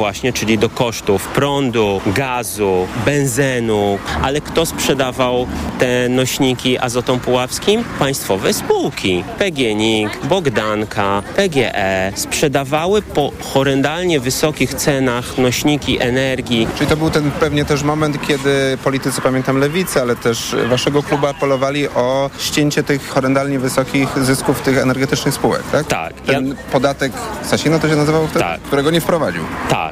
właśnie, czyli do kosztów prądu, gazu, benzenu, ale kto sprzedawał te nośniki azotom puławskim? Państwowe spółki. PGNiG, Bogdanka, PGE sprzedawały po horrendalnie wysokich cenach nośniki energii. Czyli to był ten pewnie też moment, kiedy politycy, pamiętam lewicy, ale też waszego klubu apelowali o ścięcie tych horrendalnie wysokich zysków tych energetycznych spółek, tak? Tak. Ten Ja- podatek Sasino to się nazywał wtedy? Tak. Którego nie wprowadził. Tak.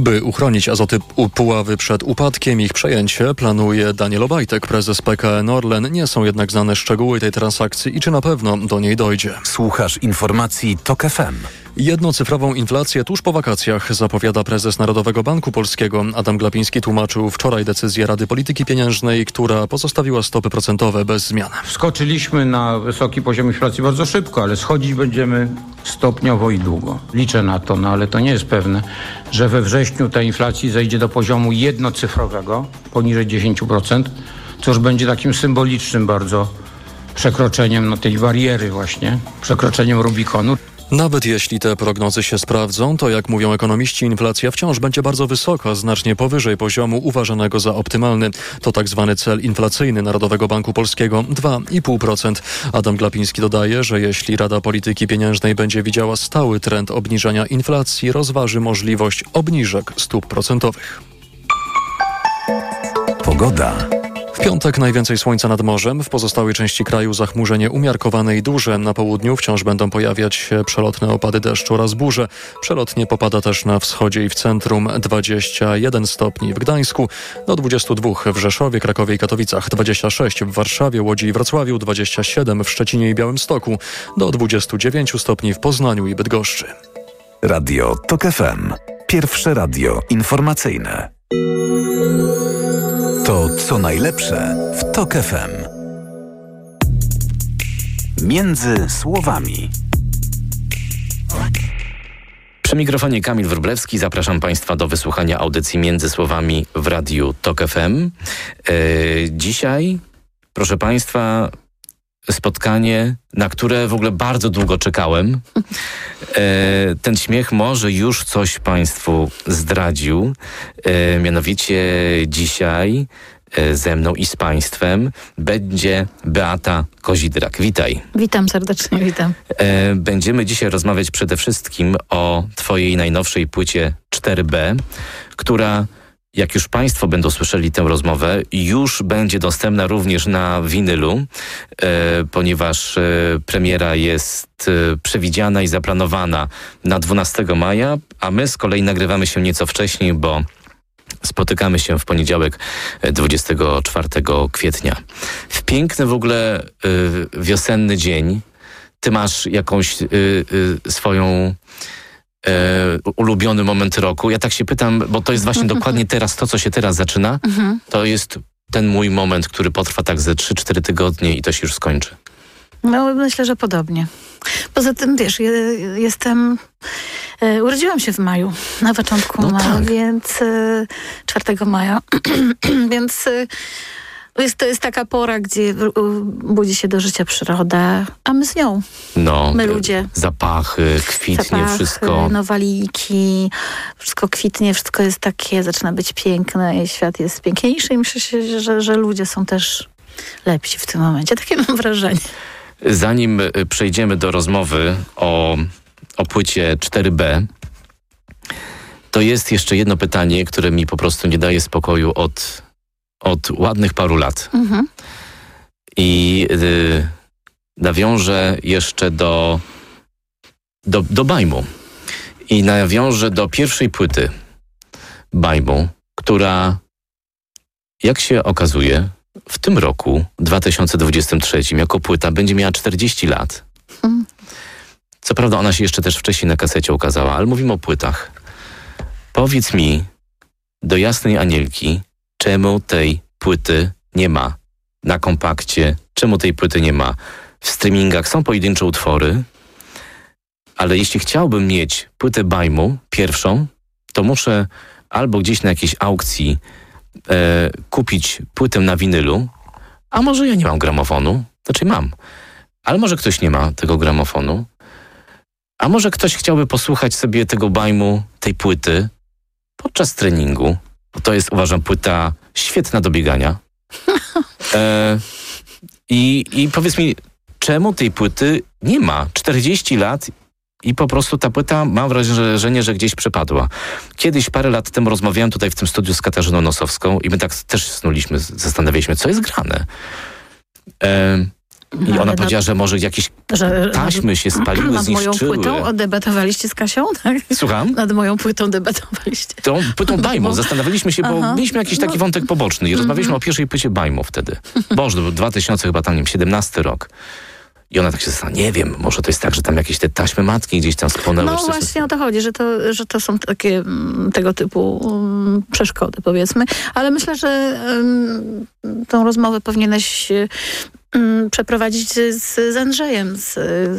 By uchronić azoty Puławy przed upadkiem, ich przejęcie planuje Daniel Obajtek, prezes PKN Orlen. Nie są jednak znane szczegóły tej transakcji i czy na pewno do niej dojdzie. Słuchasz informacji TOK FM. Jednocyfrową inflację tuż po wakacjach zapowiada prezes Narodowego Banku Polskiego. Adam Glapiński tłumaczył wczoraj decyzję Rady Polityki Pieniężnej, która pozostawiła stopy procentowe bez zmian. Skoczyliśmy na wysoki poziom inflacji bardzo szybko, ale schodzić będziemy stopniowo i długo. Liczę na to, no ale to nie jest pewne, że we wrześniu ta inflacja zejdzie do poziomu jednocyfrowego, poniżej 10%, co już będzie takim symbolicznym bardzo przekroczeniem no, tej bariery właśnie, przekroczeniem Rubikonu. Nawet jeśli te prognozy się sprawdzą, to jak mówią ekonomiści, inflacja wciąż będzie bardzo wysoka, znacznie powyżej poziomu uważanego za optymalny. To tak zwany cel inflacyjny Narodowego Banku Polskiego 2,5%. Adam Glapiński dodaje, że jeśli Rada Polityki Pieniężnej będzie widziała stały trend obniżania inflacji, rozważy możliwość obniżek stóp procentowych. Pogoda. Piątek najwięcej słońca nad morzem, w pozostałej części kraju zachmurzenie umiarkowane i duże. Na południu wciąż będą pojawiać się przelotne opady deszczu oraz burze. Przelotnie popada też na wschodzie i w centrum 21 stopni w Gdańsku, do 22 w Rzeszowie, Krakowie i Katowicach, 26 w Warszawie, Łodzi i Wrocławiu, 27 w Szczecinie i Białymstoku, do 29 stopni w Poznaniu i Bydgoszczy. Radio TOK FM. Pierwsze radio informacyjne. To co najlepsze w TOK FM. Między słowami. Przy mikrofonie Kamil Wróblewski zapraszam Państwa do wysłuchania audycji Między Słowami w Radiu TOK FM. E, dzisiaj, proszę Państwa, spotkanie, na które w ogóle bardzo długo czekałem. E, ten śmiech może już coś Państwu zdradził. E, mianowicie dzisiaj e, ze mną i z Państwem będzie Beata Kozidrak. Witaj. Witam serdecznie, witam. E, Będziemy dzisiaj rozmawiać przede wszystkim o Twojej najnowszej płycie 4B, która, jak już Państwo będą słyszeli tę rozmowę, już będzie dostępna również na winylu, e, ponieważ e, premiera jest e, przewidziana i zaplanowana na 12 maja, a my z kolei nagrywamy się nieco wcześniej, bo Spotykamy się w poniedziałek e, 24 kwietnia. W piękny w ogóle wiosenny dzień ty masz jakąś swoją y, ulubiony moment roku. Ja tak się pytam, bo to jest właśnie dokładnie teraz to, co się teraz zaczyna. To jest ten mój moment, który potrwa tak ze 3-4 tygodnie i to się już skończy. No, myślę, że podobnie. Poza tym, wiesz, je, jestem... E, urodziłam się w maju, na początku No maja, tak. więc e, 4 maja, więc e, jest, to jest taka pora, gdzie budzi się do życia przyroda, a my z nią. No, My y, ludzie. Zapachy, kwitnie Zapachy, wszystko. nowaliki, wszystko kwitnie, wszystko jest takie, zaczyna być piękne i świat jest piękniejszy i myślę, się, że, że ludzie są też lepsi w tym momencie. Takie mam wrażenie. Zanim y, przejdziemy do rozmowy o, o płycie 4B, to jest jeszcze jedno pytanie, które mi po prostu nie daje spokoju od, od ładnych paru lat. Mhm. I y, nawiążę jeszcze do, do, do Bajmu. I nawiążę do pierwszej płyty Bajmu, która, jak się okazuje, w tym roku, 2023, jako płyta będzie miała 40 lat. Mhm. Co prawda ona się jeszcze też wcześniej na kasecie ukazała, ale mówimy o płytach. Powiedz mi, do Jasnej Anielki, czemu tej płyty nie ma na kompakcie, czemu tej płyty nie ma w streamingach. Są pojedyncze utwory, ale jeśli chciałbym mieć płytę Bajmu, pierwszą, to muszę albo gdzieś na jakiejś aukcji e, kupić płytę na winylu, a może ja nie mam gramofonu, znaczy mam, ale może ktoś nie ma tego gramofonu, A może ktoś chciałby posłuchać sobie tego bajmu, tej płyty podczas treningu? Bo to jest, uważam, płyta świetna do biegania. E, i, I powiedz mi, czemu tej płyty nie ma? 40 lat i po prostu ta płyta, mam wrażenie, że gdzieś przepadła. Kiedyś, parę lat temu rozmawiałem tutaj w tym studiu z Katarzyną Nosowską i my tak też snuliśmy, zastanawialiśmy, co jest grane. E, I Ale ona no- powiedziała, że może jakieś Że, taśmy się spaliły, nad moją zniszczyły. płytą debatowaliście z Kasią, tak? Słucham? Nad moją płytą debatowaliście. Tą płytą Bajmo. Zastanawialiśmy się, bo Aha. mieliśmy jakiś taki No. wątek poboczny i rozmawialiśmy o pierwszej płycie Bajmo wtedy. Boże, to był 2000 chyba tam, nie wiem, 17 rok. I ona tak się zastanawiała, nie wiem, może to jest tak, że tam jakieś te taśmy matki gdzieś tam spłonęły. No coś- właśnie o to chodzi, że to, że to są takie mm, tego typu mm, przeszkody, powiedzmy. Ale myślę, że mm, tą rozmowę powinieneś mm, przeprowadzić z, z Andrzejem, z,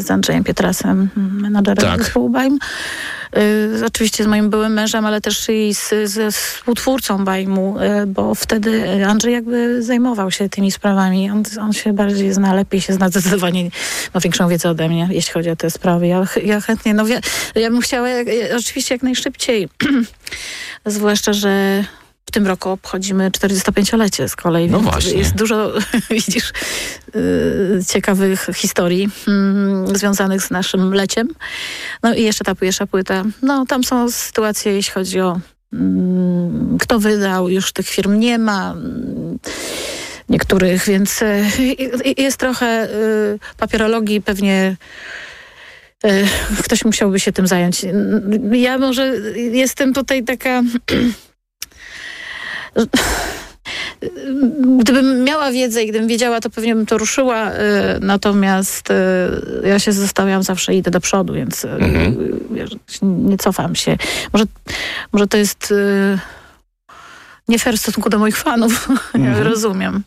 z Andrzejem Pietrasem, menadżerem Tak. zespołu BAJM. Y, oczywiście z moim byłym mężem, ale też i z, ze współtwórcą Bajmu, y, bo wtedy Andrzej jakby zajmował się tymi sprawami. On, on się bardziej zna, lepiej się zna, zdecydowanie ma większą wiedzę ode mnie, jeśli chodzi o te sprawy. Ja, ja chętnie, no wie, ja bym chciała jak, oczywiście jak najszybciej, zwłaszcza, że w tym roku obchodzimy 45-lecie z kolei, No więc właśnie. jest dużo, widzisz, y, ciekawych historii mm, związanych z naszym leciem. No i jeszcze ta pierwsza płyta. No tam są sytuacje, jeśli chodzi o mm, kto wydał, już tych firm nie ma. mm, Niektórych, więc y, jest trochę y, papierologii, pewnie ktoś musiałby się tym zająć. Ja może jestem tutaj taka Gdybym miała wiedzę i gdybym wiedziała, to pewnie bym to ruszyła. y, Natomiast y, ja się zastanawiam zawsze, idę do przodu, więc y, Mhm. nie cofam się. Może, może to jest nie fair w stosunku do moich fanów. Mhm. Rozumiem.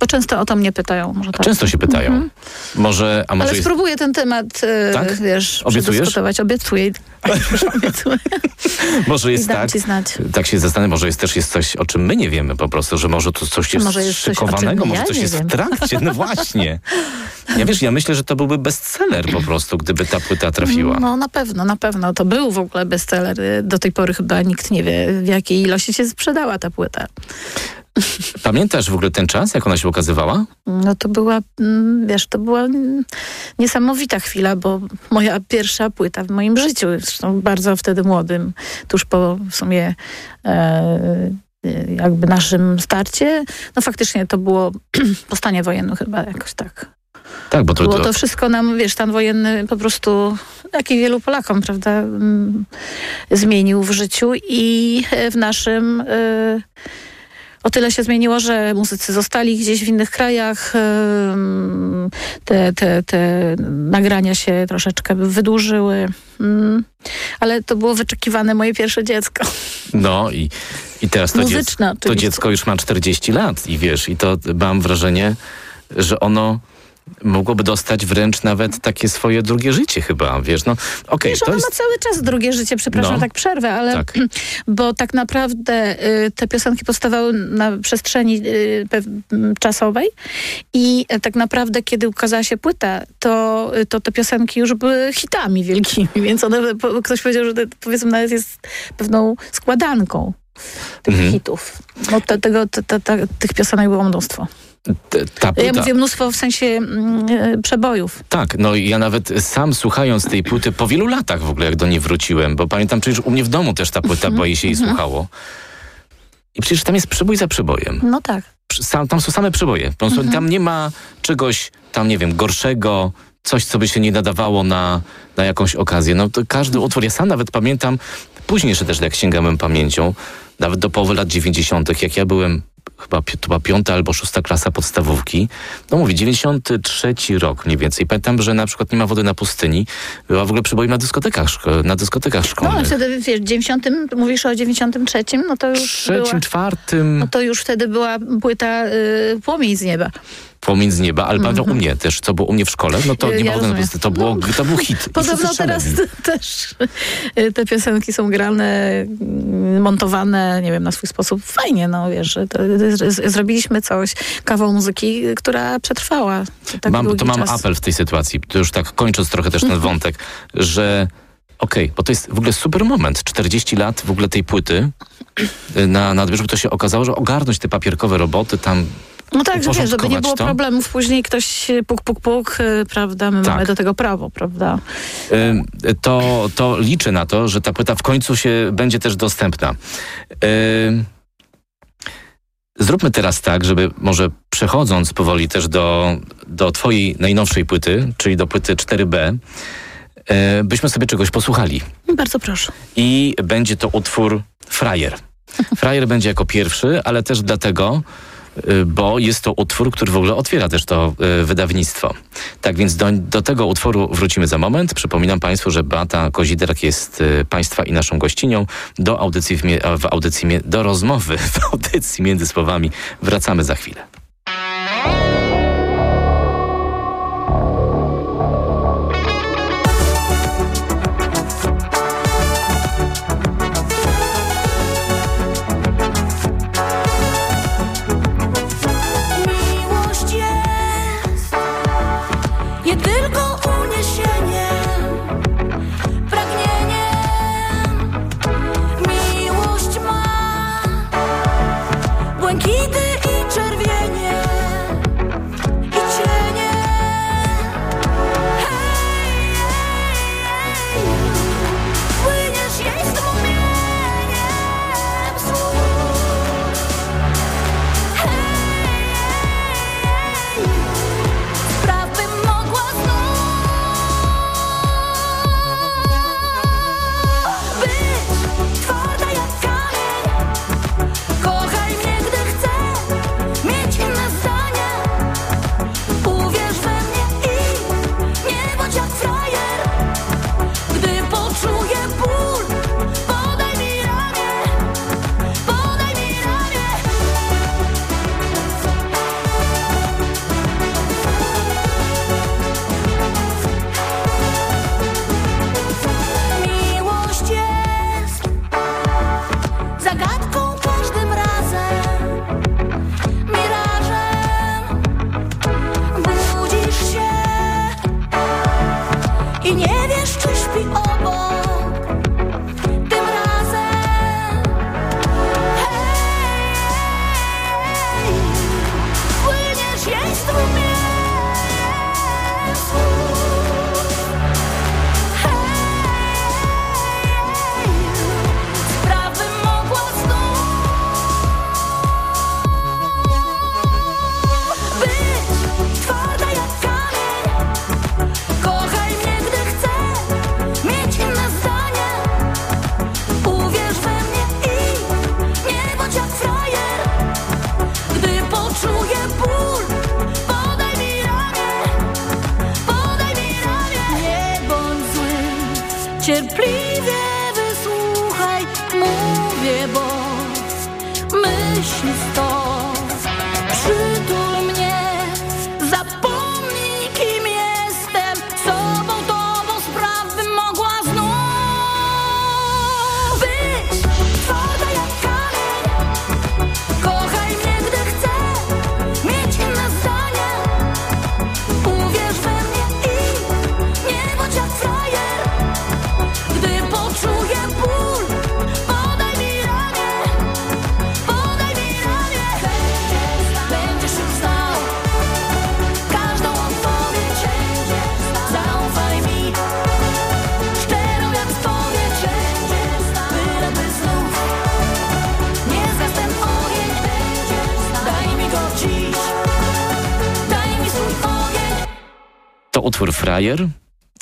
Bo często o to mnie pytają. Może tak. Często się pytają. Mhm. Może, a może Ale jest, spróbuję ten temat, y, Tak? wiesz, Obiecujesz? przedyskutować. Obiecuję. Obiecuję. może jest tak, tak się zastanawiam, może jest też jest coś, o czym my nie wiemy po prostu, że może tu coś jest Może jest coś, szykowanego, może ja coś nie jest wiem. w trakcie, no właśnie. Ja wiesz, ja myślę, że to byłby bestseller po prostu, gdyby ta płyta trafiła. No na pewno, na pewno. To był w ogóle bestseller. Do tej pory chyba nikt nie wie, w jakiej ilości się sprzedała ta płyta. Pamiętasz w ogóle ten czas, jak ona się ukazywała? No to była, mm, wiesz, to była mm, niesamowita chwila, bo moja pierwsza płyta w moim życiu, zresztą bardzo wtedy młodym, tuż po w sumie e, jakby naszym starcie. No faktycznie to było po stanie wojennym chyba jakoś tak. Tak, bo to, Było to, wszystko nam, wiesz, stan wojenny po prostu, jak i wielu Polakom, prawda, mm, zmienił w życiu i w naszym e, o tyle się zmieniło, że muzycy zostali gdzieś w innych krajach, te, te, te nagrania się troszeczkę wydłużyły, ale to było wyczekiwane moje pierwsze dziecko. no i, i teraz to, dziecko, to dziecko już ma 40 lat i wiesz, i to mam wrażenie, że ono mogłoby dostać wręcz nawet takie swoje drugie życie chyba, wiesz, no okej, to ona jest... ma cały czas drugie życie, przepraszam, No. tak przerwę, ale Tak. bo tak naprawdę y, te piosenki powstawały na przestrzeni y, czasowej i y, tak naprawdę, kiedy ukazała się płyta, to, y, to te piosenki już były hitami wielkimi, więc one, po, ktoś powiedział, że to, powiedzmy nawet jest pewną składanką tych Mhm. hitów. No, te, tego, te, te, te, tych piosenek było mnóstwo. Ta Ja płyta, mówię mnóstwo w sensie mm, y, przebojów. Tak, no i ja nawet sam słuchając tej płyty po wielu latach w ogóle jak do niej wróciłem, bo pamiętam przecież u mnie w domu też ta płyta, bo jej się jej słuchało. I przecież tam jest przebój za przebojem. No tak. Sam, tam są same przeboje. Prostu Tam nie ma czegoś tam, nie wiem, gorszego, coś, co by się nie nadawało na, na jakąś okazję. No to każdy utwór, ja sam nawet pamiętam, później jeszcze też jak sięgałem pamięcią, nawet do połowy lat 90., jak ja byłem chyba była piąta albo szósta klasa podstawówki. No mówię, 93 rok mniej więcej. Pamiętam, że na przykład Nie ma wody na pustyni była w ogóle przeboj na dyskotekach, na dyskotekach No, szkolnych. wtedy wiesz, w 90, mówisz o 93, no to już była, Trzecim, czwartym... no to już wtedy była płyta y, Płomień z nieba. Płomień z nieba, ale pamiętam u mnie też, co było u mnie w szkole, no to Mhm. Ja nie mogłem, rozumiem. to, było, to był hit. Podobno teraz też y, te piosenki są grane, mm, montowane, nie wiem, na swój sposób. Fajnie, no wiesz, zrobiliśmy coś, kawał muzyki, która przetrwała tak mam, to mam czas. apel w tej sytuacji, to już tak kończąc trochę też ten wątek, że okej, bo to jest w ogóle super moment, 40 lat w ogóle tej płyty y, na nadbierze, bo to się okazało, że ogarnąć te papierkowe roboty tam No tak, że wiesz, żeby nie było to. problemów, później ktoś puk, puk, puk, y, prawda, my Tak. mamy do tego prawo, prawda. y, to, to liczę na to, że ta płyta w końcu się będzie też dostępna. Zróbmy teraz tak, żeby może przechodząc powoli też do, do twojej najnowszej płyty, czyli do płyty 4B, y, byśmy sobie czegoś posłuchali. Bardzo proszę. I będzie to utwór Frajer. Frajer będzie jako pierwszy, ale też dlatego, y, bo jest to utwór, który w ogóle otwiera też to y, wydawnictwo. Tak więc do, do tego utworu wrócimy za moment. Przypominam Państwu, że Beata Koziderak jest Państwa i naszą gościnią. Do audycji, w, w audycji do rozmowy w audycji między słowami wracamy za chwilę. Frajer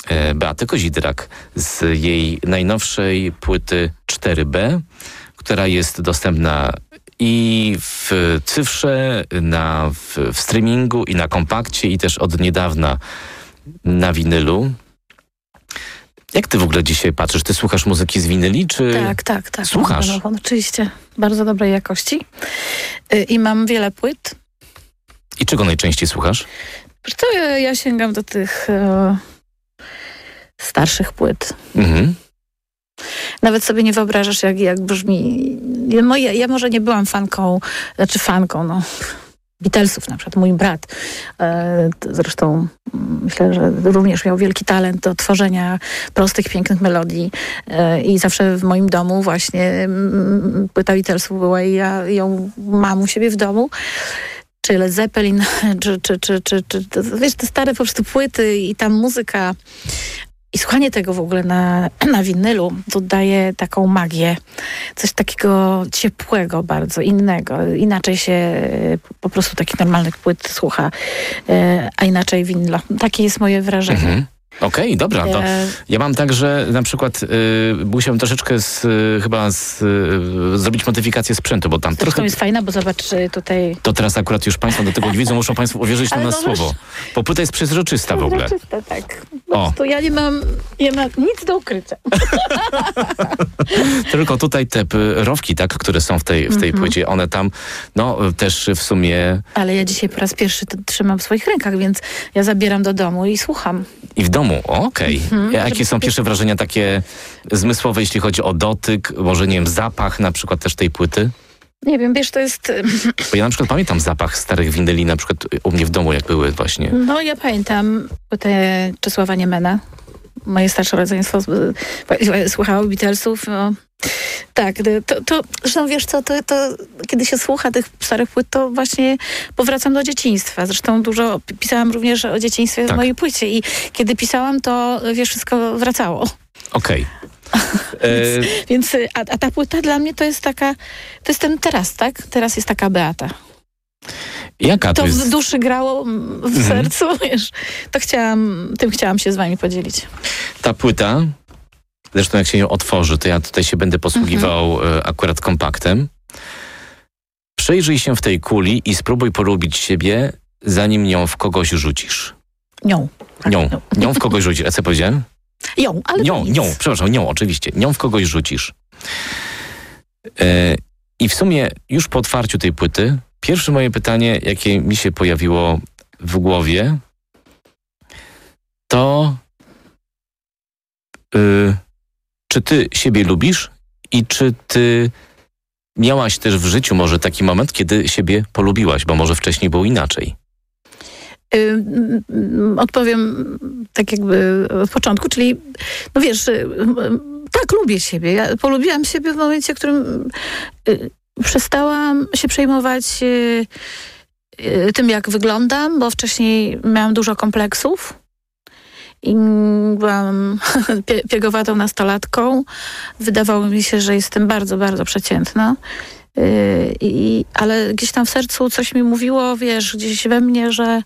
e, Beaty Kozidrak z jej najnowszej płyty 4B, która jest dostępna i w cyfrze, na, w, w streamingu i na kompakcie i też od niedawna na winylu. Jak ty w ogóle dzisiaj patrzysz? Ty słuchasz muzyki z winyli, czy... Tak, tak, tak. Słuchasz? Oczywiście. Bardzo dobrej jakości. Y, I mam wiele płyt. I czego najczęściej słuchasz? Wiesz co, ja, ja sięgam do tych e, starszych płyt. Mhm. Nawet sobie nie wyobrażasz, jak, jak brzmi. Ja, ja może nie byłam fanką, znaczy fanką, no. Beatlesów na przykład, mój brat. E, zresztą mm, myślę, że również miał wielki talent do tworzenia prostych, pięknych melodii. E, I zawsze w moim domu właśnie mm, płyta Beatlesów była i ja ją mam u siebie w domu. Czy Led Zeppelin, czy, czy, czy, czy, czy wiesz, te stare po prostu płyty i tam muzyka i słuchanie tego w ogóle na, na winylu to daje taką magię. Coś takiego ciepłego bardzo, innego. Inaczej się e, po prostu takich normalnych płyt słucha, e, a inaczej winyla. Takie jest moje wrażenie. Mhm. Okej, dobra. To ja mam tak, że na przykład y, musiałem troszeczkę z, y, chyba z, y, zrobić modyfikację sprzętu, bo tam Zresztą trochę... jest fajna, bo zobacz y, tutaj... To teraz akurat już Państwo do tego nie widzą, muszą Państwo uwierzyć na nas no słowo. Bo płyta jest przezroczysta w ogóle. Przezroczyste, tak. O. prostu ja nie mam, nie mam nic do ukrycia. Tylko tutaj te rowki, tak, które są w tej, w tej Mhm. płycie, one tam, no też w sumie Ale ja dzisiaj po raz pierwszy to trzymam w swoich rękach, więc ja zabieram do domu i słucham. i w domu. O, Okej. Mhm, Jakie są pierwsze wrażenia takie zmysłowe, jeśli chodzi o dotyk, może nie wiem, zapach na przykład też tej płyty? Nie wiem, wiesz, to jest... Bo ja na przykład pamiętam zapach starych winyli, na przykład u mnie w domu, jak były właśnie. No ja pamiętam te Czesława Niemena. Moje starsze rodzeństwo słuchało Beatlesów. No. Tak, to, to zresztą wiesz co, to, to kiedy się słucha tych starych płyt, to właśnie powracam do dzieciństwa. Zresztą dużo pisałam również o dzieciństwie Tak. w mojej płycie i kiedy pisałam, to wiesz, wszystko wracało. Okej. E, Więc, y, a, a ta płyta dla mnie to jest taka, to jest ten teraz, tak? Teraz jest taka Beata. jaka to To jest... w duszy grało, mm, w Mhm. sercu, wiesz. To chciałam, tym chciałam się z wami podzielić. Ta płyta, zresztą jak się ją otworzy, to ja tutaj się będę posługiwał Mhm. e, akurat kompaktem. Przejrzyj się w tej kuli i spróbuj polubić siebie, zanim ją w kogoś rzucisz. Nią. Tak, Nią, nią w kogoś rzucisz. A co powiedziałem? Ją, ale Nią, nią, przepraszam, nią oczywiście. Nią w kogoś rzucisz. E, I w sumie już po otwarciu tej płyty, pierwsze moje pytanie, jakie mi się pojawiło w głowie, to y, czy ty siebie lubisz i czy ty miałaś też w życiu może taki moment, kiedy siebie polubiłaś, bo może wcześniej było inaczej. Y, Odpowiem tak jakby od początku, czyli no wiesz, y, tak, lubię siebie. Ja polubiłam siebie w momencie, w którym y, przestałam się przejmować tym, jak wyglądam, bo wcześniej miałam dużo kompleksów i byłam pie- piegowatą nastolatką. Wydawało mi się, że jestem bardzo, bardzo przeciętna. Yy, I, ale gdzieś tam w sercu coś mi mówiło, wiesz, gdzieś we mnie, że,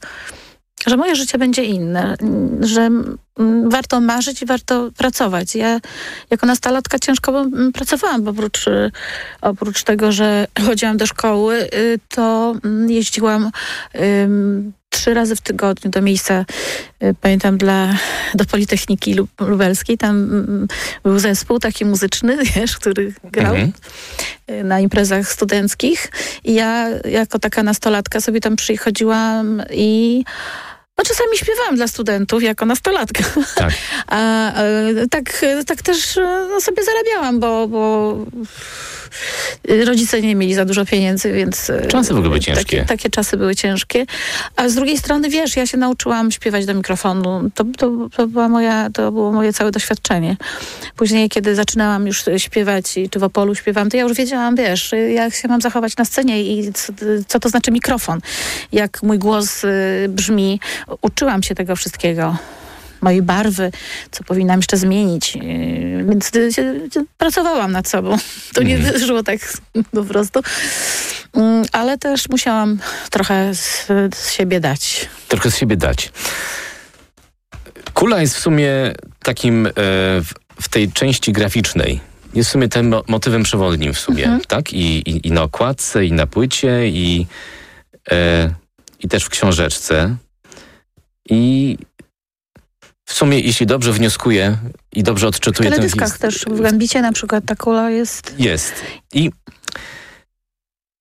że moje życie będzie inne, że warto marzyć i warto pracować. Ja jako nastolatka ciężko pracowałam, bo oprócz, y, oprócz tego, że chodziłam do szkoły, y, to jeździłam trzy razy w tygodniu do miejsca, y, pamiętam, dla, do Politechniki Lub- Lubelskiej. Tam mm, był zespół taki muzyczny, wiesz, który grał Mhm. y, na imprezach studenckich. I ja jako taka nastolatka sobie tam przychodziłam i no, czasami śpiewałam dla studentów jako nastolatka. Tak. A e, tak, tak też e, no, sobie zarabiałam, bo, bo rodzice nie mieli za dużo pieniędzy, więc... e, Czasy w ogóle były ciężkie. Takie, takie czasy były ciężkie. A z drugiej strony, wiesz, ja się nauczyłam śpiewać do mikrofonu. To, to, to, była moja, to było moje całe doświadczenie. Później, kiedy zaczynałam już śpiewać, i czy w Opolu śpiewam, to ja już wiedziałam, wiesz, jak się mam zachować na scenie i co, co to znaczy mikrofon. Jak mój głos y, brzmi. Uczyłam się tego wszystkiego mojej barwy, co powinnam jeszcze zmienić. Yy, Więc y, pracowałam nad sobą. To nie Mhm. wyszło tak po prostu. Mm, Ale też musiałam trochę z, z siebie dać. trochę z siebie dać. Kula jest w sumie takim e, w, w tej części graficznej. Jest w sumie tym mo- motywem przewodnim w sumie, Mhm. tak? I, i, I na okładce, i na płycie, i, e, i też w książeczce. I w sumie, jeśli dobrze wnioskuję i dobrze W odczytuję tę teledyskach his- też, w Gambicie na przykład ta kula jest... Jest. I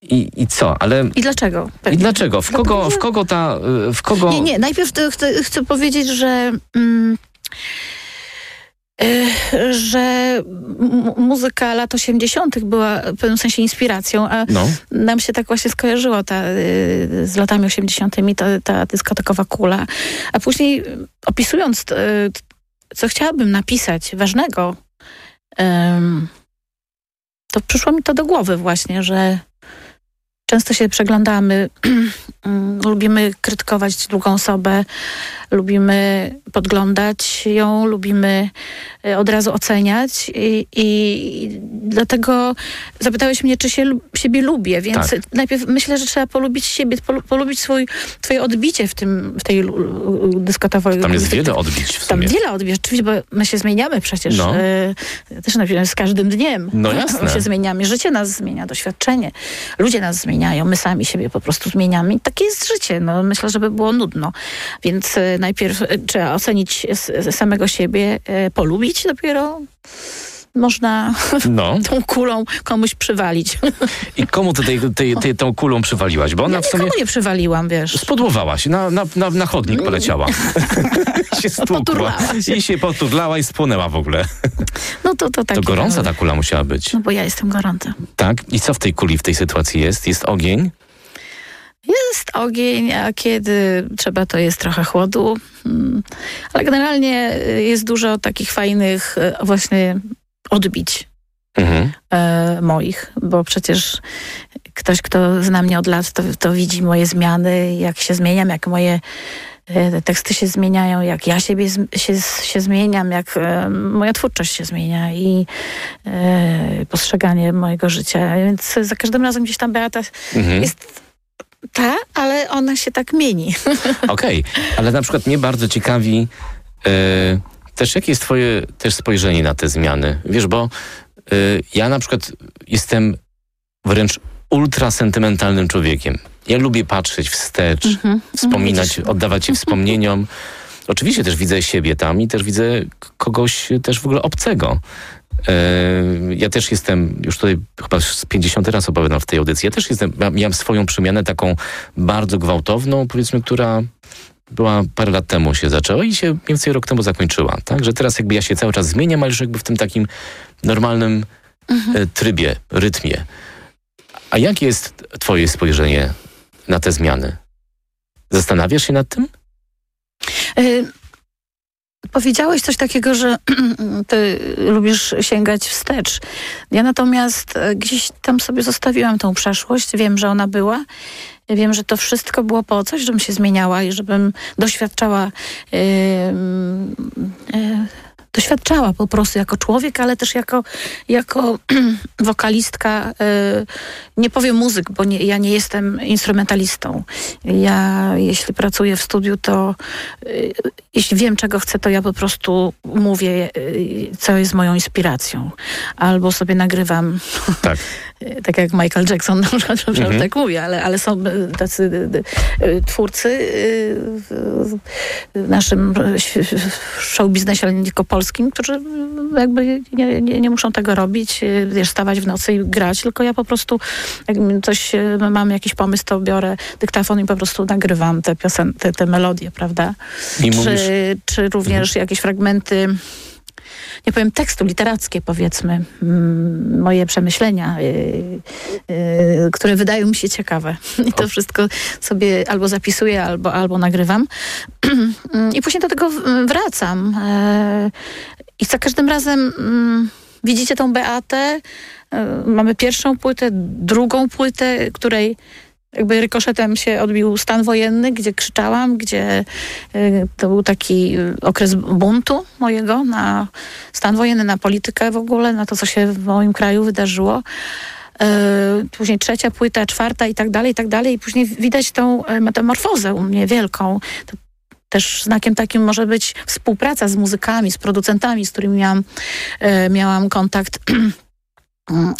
I, I co? Ale I dlaczego? i dlaczego? W kogo, w kogo ta, y, w kogo... Nie, nie, najpierw chcę, chcę powiedzieć, że. Mm, że m- muzyka lat 80. była w pewnym sensie inspiracją, a No, nam się tak właśnie skojarzyło ta, y, z latami 80. ta, ta dyskotekowa kula. A później y, opisując, y, co chciałabym napisać ważnego, to przyszło mi to do głowy właśnie, że często się przeglądamy, mm, lubimy krytykować drugą osobę, lubimy podglądać ją, lubimy y, od razu oceniać i, i dlatego zapytałeś mnie, czy się siebie lubię, więc Tak. najpierw myślę, że trzeba polubić siebie, polu- polubić swój, twoje odbicie w tym, w tej dyskotowej. tam jest w wiele odbić w Tam sumie. wiele odbierz, oczywiście, bo my się zmieniamy przecież. No. No. też napisałem, z każdym dniem. No jasne. My się zmieniamy, życie nas zmienia, doświadczenie. Ludzie nas zmieniają, my sami siebie po prostu zmieniamy. I takie jest życie. No, myślę, żeby było nudno. Więc e, najpierw e, trzeba ocenić samego siebie, e, polubić, dopiero można No. tą kulą komuś przywalić. I komu ty tej, tej, tej, tą kulą przywaliłaś? Bo ona Ja w sumie nie przywaliłam, wiesz. spodłowałaś, na, na, na, na chodnik poleciała. się. Poturlała się. I się poturlała i spłonęła w ogóle. No to, to, taki To gorąca ta kula musiała być. No bo ja jestem gorąca. Tak? I co w tej kuli, w tej sytuacji jest? Jest ogień? Jest ogień, a kiedy trzeba, to jest trochę chłodu. Mm, Ale generalnie y, jest dużo takich fajnych y, właśnie odbić Mhm. e, moich, bo przecież ktoś, kto zna mnie od lat, to, to widzi moje zmiany, jak się zmieniam, jak moje e, teksty się zmieniają, jak ja siebie się, się zmieniam, jak e, moja twórczość się zmienia i e, postrzeganie mojego życia. Więc za każdym razem gdzieś tam Beata Mhm. jest ta, ale ona się tak mieni. Okej, ale na przykład mnie bardzo ciekawi e, też jakie jest twoje też spojrzenie na te zmiany. Wiesz, bo e, ja na przykład jestem wręcz ultra sentymentalnym człowiekiem. Ja lubię patrzeć wstecz, wspominać, Widzisz. oddawać się wspomnieniom. Oczywiście też widzę siebie tam i też widzę kogoś też w ogóle obcego. Ja też jestem, już tutaj chyba z 50 raz opowiadam w tej audycji, ja też jestem, miałem swoją przemianę taką bardzo gwałtowną, powiedzmy, która była parę lat temu się zaczęła i się mniej więcej rok temu zakończyła. Tak? Że teraz jakby ja się cały czas zmieniam, ale już jakby w tym takim normalnym e, trybie, rytmie. A jakie jest twoje spojrzenie na te zmiany? Zastanawiasz się nad tym? Y, Powiedziałeś coś takiego, że ty lubisz sięgać wstecz. Ja natomiast e, gdzieś tam sobie zostawiłam tą przeszłość. Wiem, że ona była. Wiem, że to wszystko było po coś, żebym się zmieniała i żebym doświadczała y, y, doświadczała po prostu jako człowiek, ale też jako, jako wokalistka. y, Nie powiem muzyk, bo nie, ja nie jestem instrumentalistą. Ja, jeśli pracuję w studiu, to y, jeśli wiem, czego chcę, to ja po prostu mówię, y, co jest moją inspiracją. Albo sobie nagrywam, Tak. y, tak jak Michael Jackson na przykład, Mhm. tak mówię, ale, ale są y, tacy y, twórcy w naszym show biznesie, ale nie tylko polskim, którzy jakby nie, nie, nie muszą tego robić, wiesz, stawać w nocy i grać, tylko ja po prostu jak coś, mam jakiś pomysł, to biorę dyktafon i po prostu nagrywam te piosen, te, te melodie, prawda? I czy, mówisz, Mhm. czy również jakieś fragmenty, nie powiem tekstu, literackie powiedzmy, mm, moje przemyślenia, y, y, które wydają mi się ciekawe. I to wszystko sobie albo zapisuję, albo, albo nagrywam. I później do tego wracam. E, I za każdym razem mm, widzicie tą Beatę, e, mamy pierwszą płytę, drugą płytę, której jakby rykoszetem się odbił stan wojenny, gdzie krzyczałam, gdzie y, to był taki y, okres buntu mojego na stan wojenny, na politykę w ogóle, na to, co się w moim kraju wydarzyło. Y, Później trzecia płyta, czwarta i tak dalej, i tak dalej. I później widać tą metamorfozę u mnie wielką. Też znakiem takim może być współpraca z muzykami, z producentami, z którymi miałam, miałam kontakt.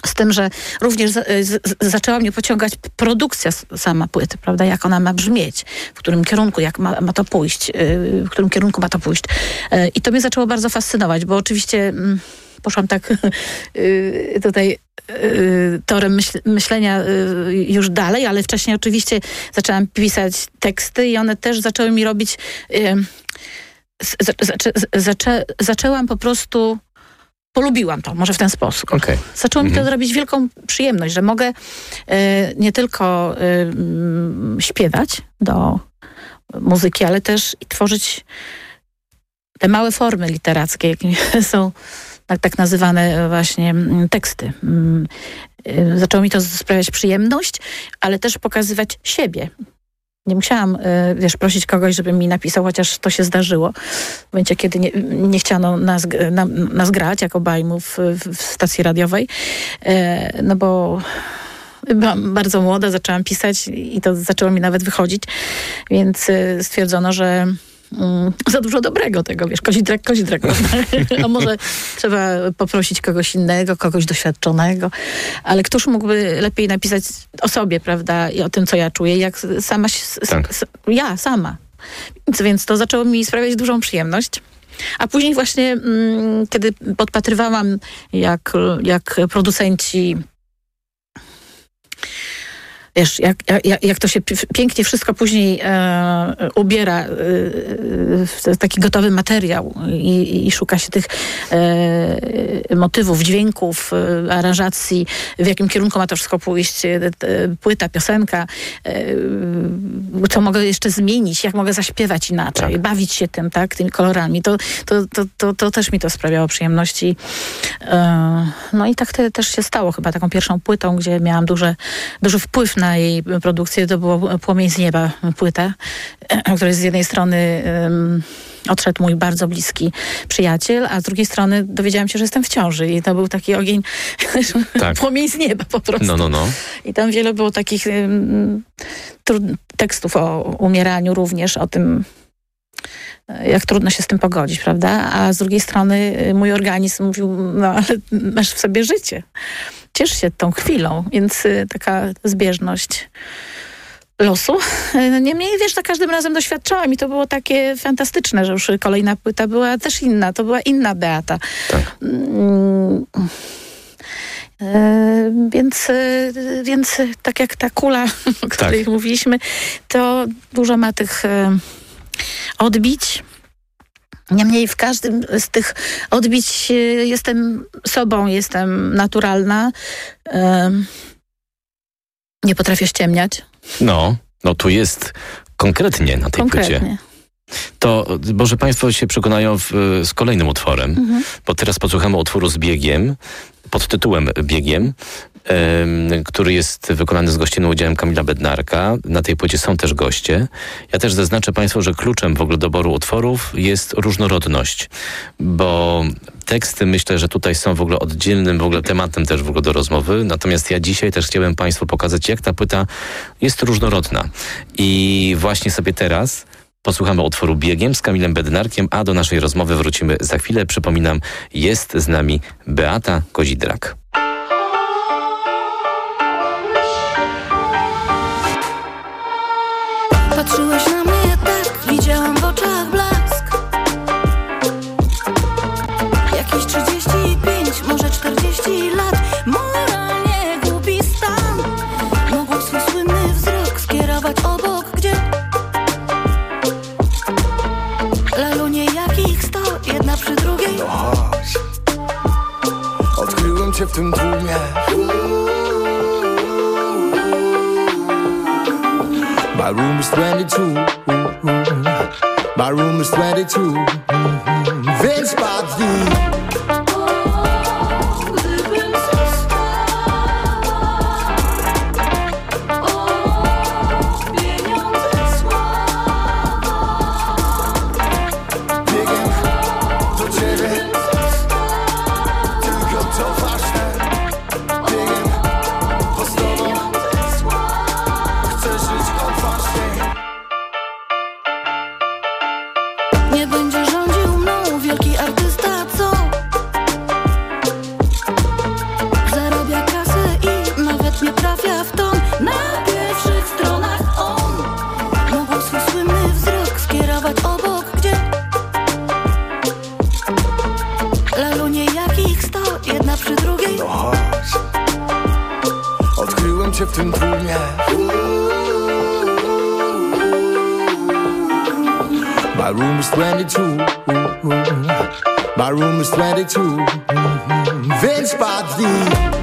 Z tym, że również z, zaczęła mnie pociągać produkcja sama płyty, prawda? Jak ona ma brzmieć, w którym kierunku, jak ma, ma to pójść, yy, w którym kierunku ma to pójść. Yy, I to mnie zaczęło bardzo fascynować, bo oczywiście mm, poszłam tak tutaj y, torem myśl, myślenia y, już dalej, ale wcześniej oczywiście zaczęłam pisać teksty i one też zaczęły mi robić... y, zaczę, zaczę, zaczęłam po prostu... Polubiłam to, może w ten sposób. Okej. Zaczęło mi Mhm. to zrobić wielką przyjemność, że mogę e, nie tylko mm, śpiewać do muzyki, ale też i tworzyć te małe formy literackie, jakimi są tak, tak nazywane właśnie mm, teksty. Mm, e, Zaczęło mi to sprawiać przyjemność, ale też pokazywać siebie. Nie musiałam, e, wiesz, prosić kogoś, żeby mi napisał, chociaż to się zdarzyło. W momencie, kiedy nie, nie chciano nas, na, nas grać jako bajmów w, w stacji radiowej, e, no bo byłam bardzo młoda, zaczęłam pisać i to zaczęło mi nawet wychodzić, więc e, stwierdzono, że mm, za dużo dobrego tego, wiesz, kozidrak, kozidrak. A może trzeba poprosić kogoś innego, kogoś doświadczonego. Ale któż mógłby lepiej napisać o sobie, prawda, i o tym, co ja czuję, jak sama, Tak. s- ja sama. Więc- Więc to zaczęło mi sprawiać dużą przyjemność. A później właśnie, mm, kiedy podpatrywałam, jak, jak producenci Wiesz, jak, jak, jak to się pi- pięknie wszystko później e, ubiera e, w taki gotowy materiał i, i szuka się tych e, motywów, dźwięków, e, aranżacji, w jakim kierunku ma to wszystko pójść, e, e, płyta, piosenka, co mogę jeszcze zmienić, jak mogę zaśpiewać inaczej, Tak. bawić się tym, tak, tymi kolorami. To, to, to, to, to też mi to sprawiało przyjemności. No i tak te, też się stało chyba taką pierwszą płytą, gdzie miałam duże, duży wpływ na jej produkcję. To było Płomień z nieba płyta, której z jednej strony em, odszedł mój bardzo bliski przyjaciel, a z drugiej strony dowiedziałam się, że jestem w ciąży i to był taki ogień, Tak. płomień z nieba po prostu. No, no, no. I tam wiele było takich trud- tekstów o umieraniu również, o tym, e, jak trudno się z tym pogodzić, prawda? A z drugiej strony y, mój organizm mówił, no ale masz w sobie życie. Ciesz się tą chwilą, więc y, taka zbieżność losu. Y, Niemniej, wiesz, za każdym razem doświadczałam i to było takie fantastyczne, że już kolejna płyta była też inna, to była inna Beata. Tak. Mm, E, Więc, więc tak jak ta kula, o której mówiliśmy, to dużo ma tych odbić. Niemniej w każdym z tych odbić e, jestem sobą, jestem naturalna. E, Nie potrafię ściemniać. No, no tu jest konkretnie na tej płycie. Konkretnie. To może Państwo się przekonają w, z kolejnym utworem, Mhm. bo teraz posłuchamy utworu z biegiem, pod tytułem Biegiem, em, który jest wykonany z gościnnym udziałem Kamila Bednarka. Na tej płycie są też goście. Ja też zaznaczę Państwu, że kluczem w ogóle doboru utworów jest różnorodność, bo teksty myślę, że tutaj są w ogóle oddzielnym w ogóle tematem też w ogóle do rozmowy. Natomiast ja dzisiaj też chciałem Państwu pokazać, jak ta płyta jest różnorodna. I właśnie sobie teraz Posłuchamy utworu Biegiem z Kamilem Bednarkiem, a do naszej rozmowy wrócimy za chwilę. Przypominam, jest z nami Beata Kozidrak. My room is 22 My room is 22 Więc padnij room is 22 My room is 22 Więc padnij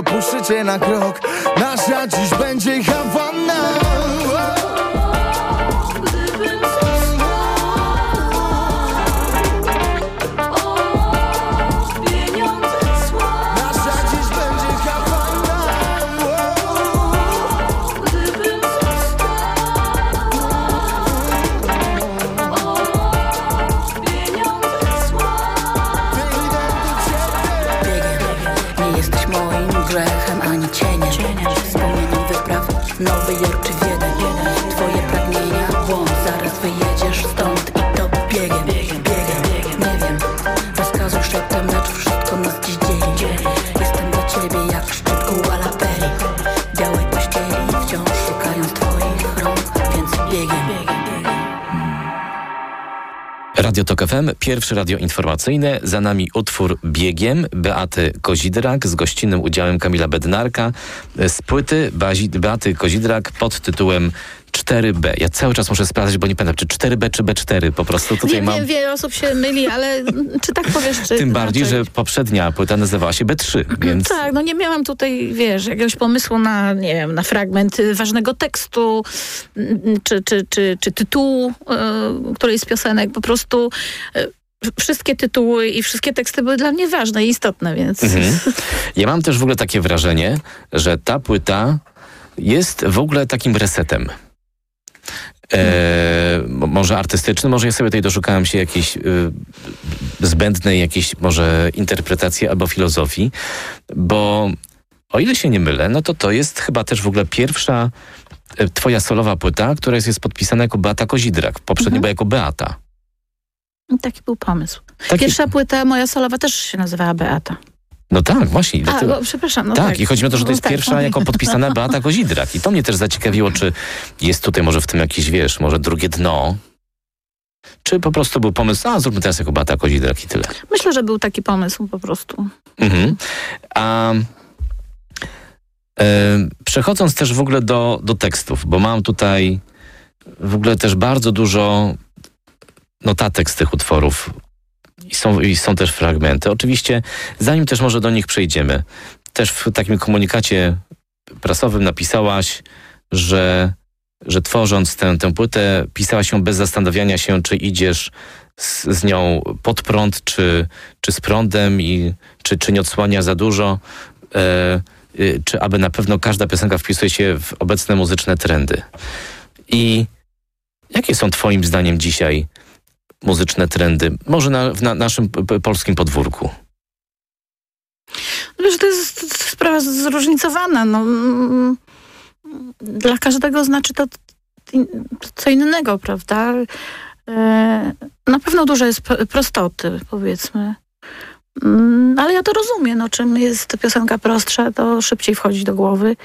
opuszczę cię na krok. Nasza dziś będzie Hawana FM, pierwsze radio informacyjne, za nami utwór Biegiem Beaty Kozidrak z gościnnym udziałem Kamila Bednarka z płyty Beaty Kozidrak pod tytułem 4B. Ja cały czas muszę sprawdzać, bo nie pamiętam, czy 4B czy B4 po prostu tutaj Nie mam. wiem, wiele osób się myli, ale czy tak powiesz, czy Tym bardziej, inaczej? że poprzednia płyta nazywała się B3, więc Tak, no nie miałam tutaj, wiesz, jakiegoś pomysłu na, nie wiem, na fragment ważnego tekstu, mm, czy, czy, czy, czy tytułu y, którejś z piosenek. Po prostu y, wszystkie tytuły i wszystkie teksty były dla mnie ważne i istotne, więc... Mhm. Ja mam też w ogóle takie wrażenie, że ta płyta jest w ogóle takim resetem. E, mo- może artystyczny, może ja sobie tutaj doszukałem się jakiejś y, zbędnej jakiejś może interpretacji albo filozofii, bo o ile się nie mylę, no to to jest chyba też w ogóle pierwsza e, twoja solowa płyta, która jest, jest podpisana jako Beata Kozidrak, poprzednio Mhm. była jako Beata. Taki był pomysł. Taki, Pierwsza płyta moja solowa też się nazywała Beata. No tak, właśnie. A, bo, przepraszam. No tak, tak, i chodzi mi o to, że to No jest tak, pierwsza no. jako podpisana Beata Kozidrak. I to mnie też zaciekawiło, czy jest tutaj może w tym jakieś, wiesz, może drugie dno, czy po prostu był pomysł, a zróbmy teraz jako Beata Kozidrak i tyle. Myślę, że był taki pomysł po prostu. Mhm. A e, przechodząc też w ogóle do, do tekstów, bo mam tutaj w ogóle też bardzo dużo notatek z tych utworów i są, i są też fragmenty. Oczywiście, zanim też może do nich przejdziemy, też w takim komunikacie prasowym napisałaś, że, że tworząc tę, tę płytę, pisałaś ją bez zastanawiania się, czy idziesz z, z nią pod prąd, czy, czy z prądem, i, czy, czy nie odsłania za dużo, e, y, czy aby na pewno każda piosenka wpisuje się w obecne muzyczne trendy. I jakie są Twoim zdaniem dzisiaj muzyczne trendy? Może na, na, naszym polskim podwórku. Wiesz, to jest sprawa zróżnicowana. No, dla każdego znaczy to co innego, prawda? E, Na pewno dużo jest prostoty, powiedzmy. Mm, Ale ja to rozumiem, no czym jest piosenka prostsza, to szybciej wchodzi do głowy.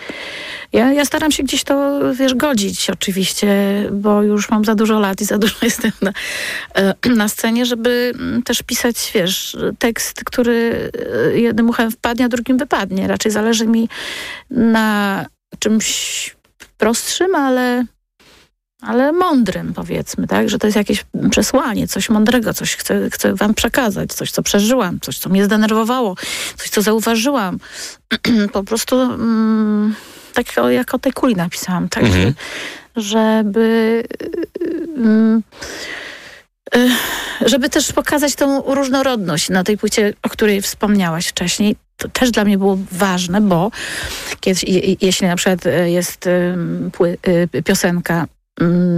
Ja, ja staram się gdzieś to, wiesz, godzić oczywiście, bo już mam za dużo lat i za dużo jestem na, e, na scenie, żeby mm, też pisać, wiesz, tekst, który e, jednym uchem wpadnie, a drugim wypadnie. Raczej zależy mi na czymś prostszym, ale ale mądrym powiedzmy, tak? Że to jest jakieś przesłanie, coś mądrego, coś chcę, chcę wam przekazać, coś, co przeżyłam, coś, co mnie zdenerwowało, coś, co zauważyłam. po prostu mm, tak o, jak o tej kuli napisałam, tak? Mhm. Żeby mm, y, żeby też pokazać tą różnorodność na tej płycie, o której wspomniałaś wcześniej. To też dla mnie było ważne, bo kiedy, je- jeśli na przykład e, jest pły, y, piosenka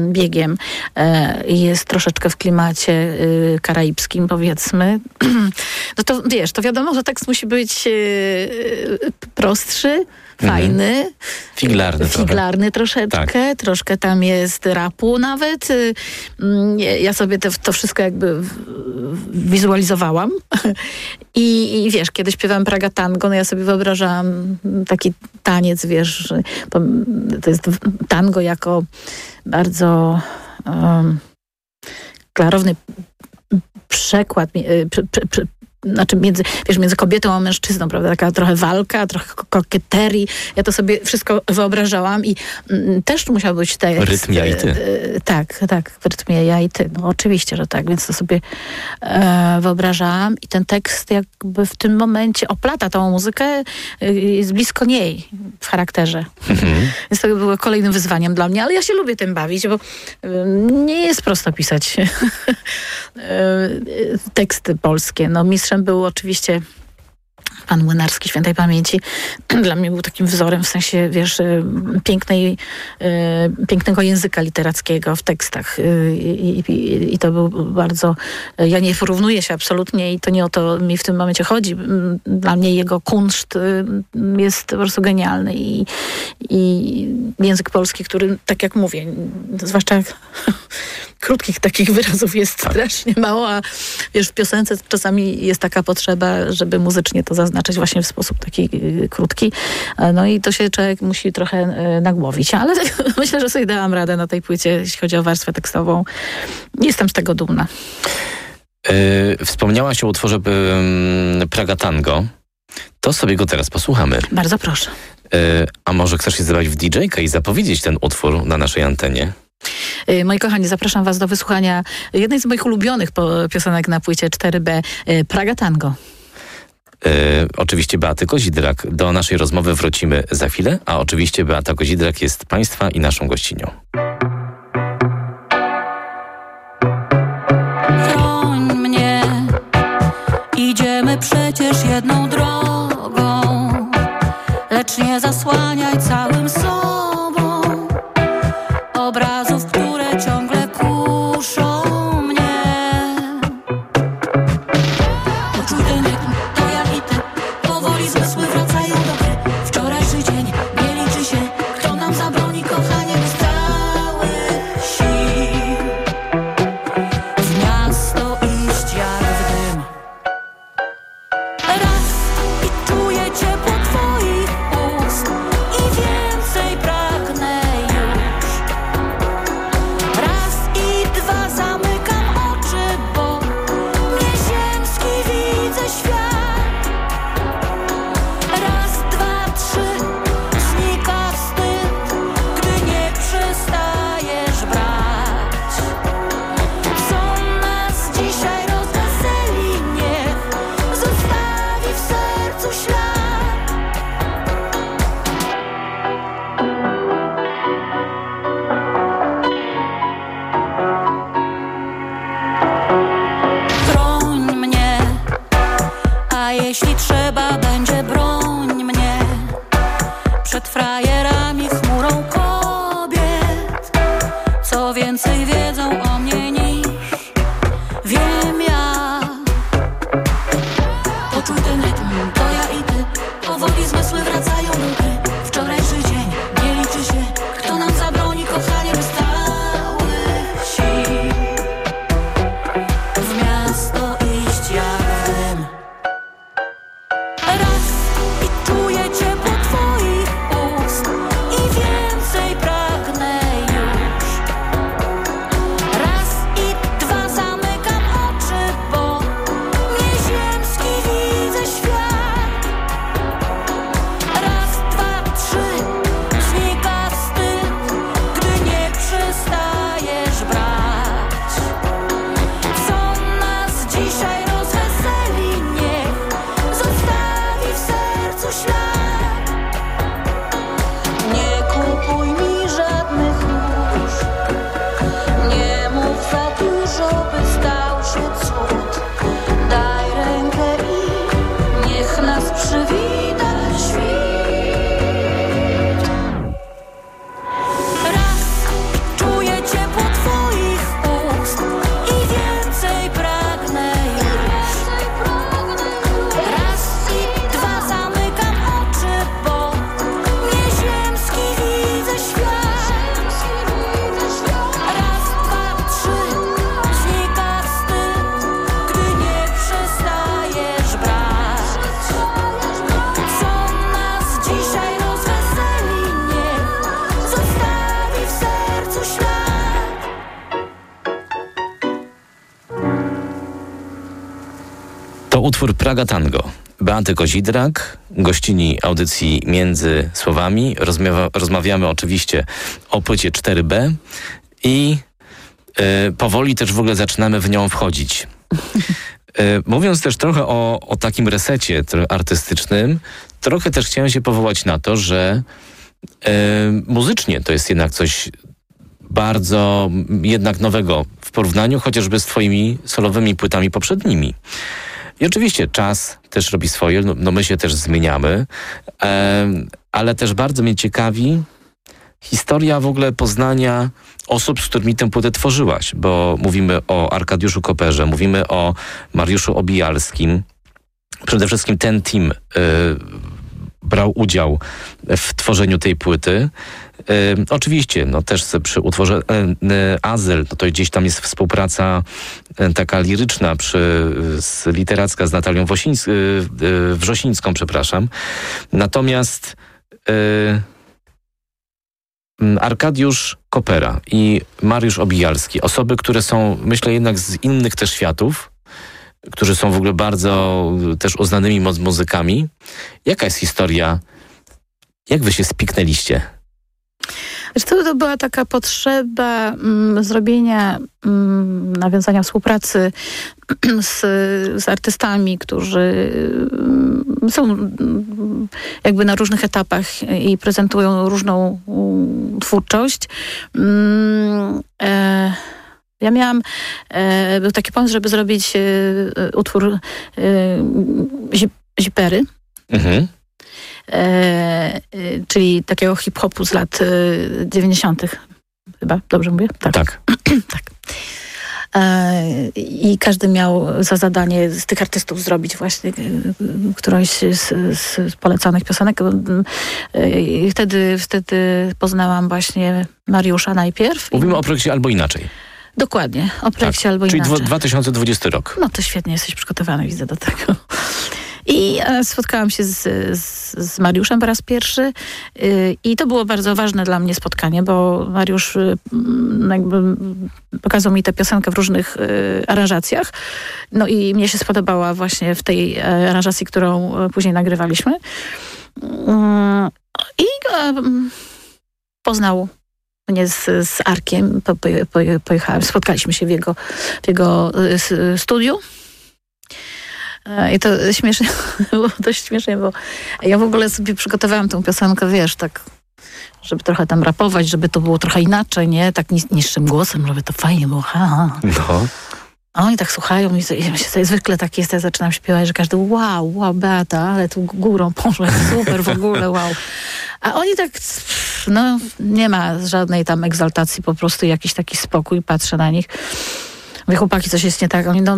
biegiem e, jest troszeczkę w klimacie y, karaibskim powiedzmy, no to wiesz, to wiadomo, że tekst musi być y, prostszy, fajny. Figlarny trochę. Figlarny troszeczkę, troszkę tam jest rapu nawet. Y, mm, Ja sobie te, to wszystko jakby wizualizowałam. I, I wiesz, kiedy śpiewałam Praga Tango, no ja sobie wyobrażałam taki taniec, wiesz, to jest tango jako bardzo um, klarowny przekład, znaczy między, wiesz, między kobietą a mężczyzną, prawda? Taka trochę walka, trochę ko- kokieterii. Ja to sobie wszystko wyobrażałam i mm, też musiał być tekst. Rytm ja i ty. e, e, tak, tak, w rytmie ja i ty. No oczywiście, że tak, więc to sobie e, wyobrażałam i ten tekst jakby w tym momencie oplata tą muzykę, e, jest blisko niej w charakterze. Więc to było kolejnym wyzwaniem dla mnie, ale ja się lubię tym bawić, bo nie jest prosto pisać teksty polskie. No mistrzem był oczywiście pan Młynarski świętej pamięci. Dla mnie był takim wzorem w sensie, wiesz, e, pięknej, e, pięknego języka literackiego w tekstach. E, I, i, I to był bardzo... Ja nie porównuję się absolutnie i to nie o to mi w tym momencie chodzi. M, Dla mnie jego kunszt jest po prostu genialny i, i język polski, który, tak jak mówię, zwłaszcza krótkich takich wyrazów jest strasznie mało, a wiesz, w piosence czasami jest taka potrzeba, żeby muzycznie to zaznaczyć właśnie w sposób taki y, krótki. E, No i to się człowiek musi trochę y, nagłowić, ale myślę, że sobie dałam radę na tej płycie, jeśli chodzi o warstwę tekstową. Jestem z tego dumna. Yy, wspomniałaś o utworze Praga Tango. To sobie go teraz posłuchamy. Bardzo proszę. Yy, a może chcesz się zabrać w DJ-kę i zapowiedzieć ten utwór na naszej antenie? Y, Moi kochani, zapraszam was do wysłuchania jednej z moich ulubionych piosenek na płycie 4B, y, Praga Tango. Yy, oczywiście Beaty Kozidrak. Do naszej rozmowy wrócimy za chwilę, a oczywiście Beata Kozidrak jest Państwa i naszą gościnią. Broń mnie, idziemy przecież jedną drogą, lecz nie zasłaniaj Praga Tango. Beaty Kozidrak, gościni audycji Między Słowami. Rozmawia, rozmawiamy oczywiście o płycie 4B i y, powoli też w ogóle zaczynamy w nią wchodzić. Y, mówiąc też trochę o, o takim resecie artystycznym, trochę też chciałem się powołać na to, że y, muzycznie to jest jednak coś bardzo jednak nowego w porównaniu chociażby z twoimi solowymi płytami poprzednimi. I oczywiście czas też robi swoje, no, no my się też zmieniamy, em, ale też bardzo mnie ciekawi historia w ogóle poznania osób, z którymi tę płytę tworzyłaś, bo mówimy o Arkadiuszu Koperze, mówimy o Mariuszu Obijalskim. Przede wszystkim ten team y, brał udział w tworzeniu tej płyty. Oczywiście, no też przy utworze y, Azyl, no to gdzieś tam jest współpraca y, taka liryczna przy, z literacka z Natalią Wosińs, y, Wrzosińską, przepraszam. Natomiast Arkadiusz Kopera i Mariusz Obijalski, osoby, które są, myślę, jednak z innych też światów, którzy są w ogóle bardzo też uznanymi mu- muzykami. Jaka jest historia? Jak wy się spiknęliście? To, to była taka potrzeba mm, zrobienia, mm, nawiązania współpracy z, z artystami, którzy mm, są mm, jakby na różnych etapach i prezentują różną mm, twórczość. Mm, e, ja miałam, e, był taki pomysł, żeby zrobić e, utwór e, zi- Zipery, Mhm. E, e, czyli takiego hip-hopu z lat e, 90. Chyba, dobrze mówię? Tak. Tak. tak. E, I każdy miał za zadanie z tych artystów zrobić właśnie e, którąś z, z polecanych piosenek. E, I wtedy, wtedy poznałam właśnie Mariusza najpierw. Mówimy o projekcie albo inaczej. Dokładnie, o projekcie albo Tak. Czyli inaczej. dwo- 2020 rok. No to świetnie, jesteś przygotowany, widzę do tego. I e, spotkałam się z, z, z Mariuszem po raz pierwszy y, i to było bardzo ważne dla mnie spotkanie, bo Mariusz y, mm, jakby pokazał mi tę piosenkę w różnych y, aranżacjach. No i mnie się spodobała właśnie w tej e, aranżacji, którą e, później nagrywaliśmy. Mm, I e, mm, poznał mnie z, z Arkiem, po, po, spotkaliśmy się w jego, w jego studiu. E, I to śmiesznie, było dość śmiesznie, bo ja w ogóle sobie przygotowałam tą piosenkę, wiesz, tak, żeby trochę tam rapować, żeby to było trochę inaczej, nie? Tak nis- niższym głosem, żeby to fajnie było, ha, ha. No. A oni tak słuchają i i ja się zwykle tak jest, ja zaczynam śpiewać, że każdy wow, wow, Beata, ale tu górą poszło, super w ogóle, wow. A oni tak, no nie ma żadnej tam egzaltacji, po prostu jakiś taki spokój, patrzę na nich. Mówię, chłopaki, coś jest nie tak. Oni, no,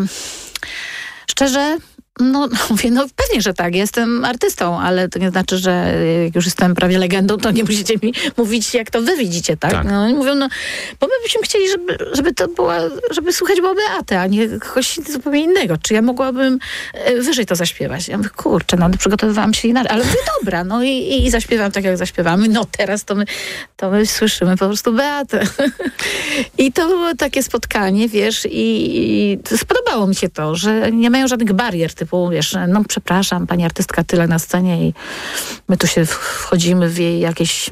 szczerze, no, mówię, no pewnie, że tak, jestem artystą, ale to nie znaczy, że jak już jestem prawie legendą, to nie musicie mi mówić, jak to wy widzicie, tak? Tak. No oni mówią, no, bo my byśmy chcieli, żeby, żeby to była, żeby słuchać było Beatę, a nie kogoś zupełnie innego. Czy ja mogłabym e, wyżej to zaśpiewać? Ja mówię, kurczę, no przygotowywałam się inaczej, ale mówię, dobra, no i, i, i zaśpiewam tak, jak zaśpiewamy. No teraz to my, to my słyszymy po prostu Beatę. I to było takie spotkanie, wiesz, i, i spodobało mi się to, że nie mają żadnych barier, typu, wiesz, no przepraszam, pani artystka tyle na scenie i my tu się wchodzimy w jej jakieś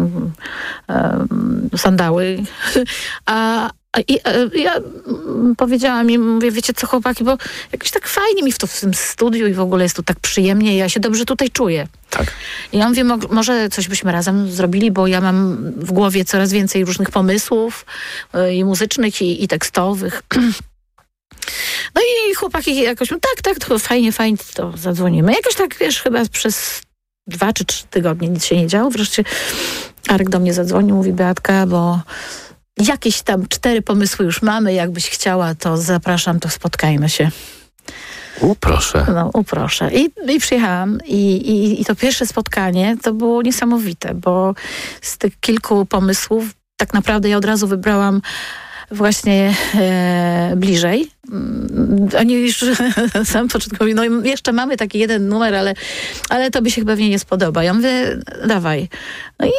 em, sandały. A, i, e, ja mm, powiedziałam im, mówię, wiecie co chłopaki, bo jakoś tak fajnie mi w, to, w tym studiu i w ogóle jest tu tak przyjemnie, ja się dobrze tutaj czuję. Tak. I ja mówię, mo- może coś byśmy razem zrobili, bo ja mam w głowie coraz więcej różnych pomysłów e, i muzycznych, i, i tekstowych. No i chłopaki jakoś, no tak, tak, to fajnie, fajnie, to zadzwonimy. Jakoś tak, wiesz, chyba przez dwa czy trzy tygodnie nic się nie działo. Wreszcie Arek do mnie zadzwonił, mówi Beatka, bo jakieś tam cztery pomysły już mamy, jakbyś chciała, to zapraszam, to spotkajmy się. U, proszę. No, uproszę. I, i przyjechałam i, i, i to pierwsze spotkanie to było niesamowite, bo z tych kilku pomysłów tak naprawdę ja od razu wybrałam właśnie e, bliżej. Mm, Oni już na samym początku no jeszcze mamy taki jeden numer, ale, ale to by się pewnie nie spodoba. Ja mówię, dawaj. No i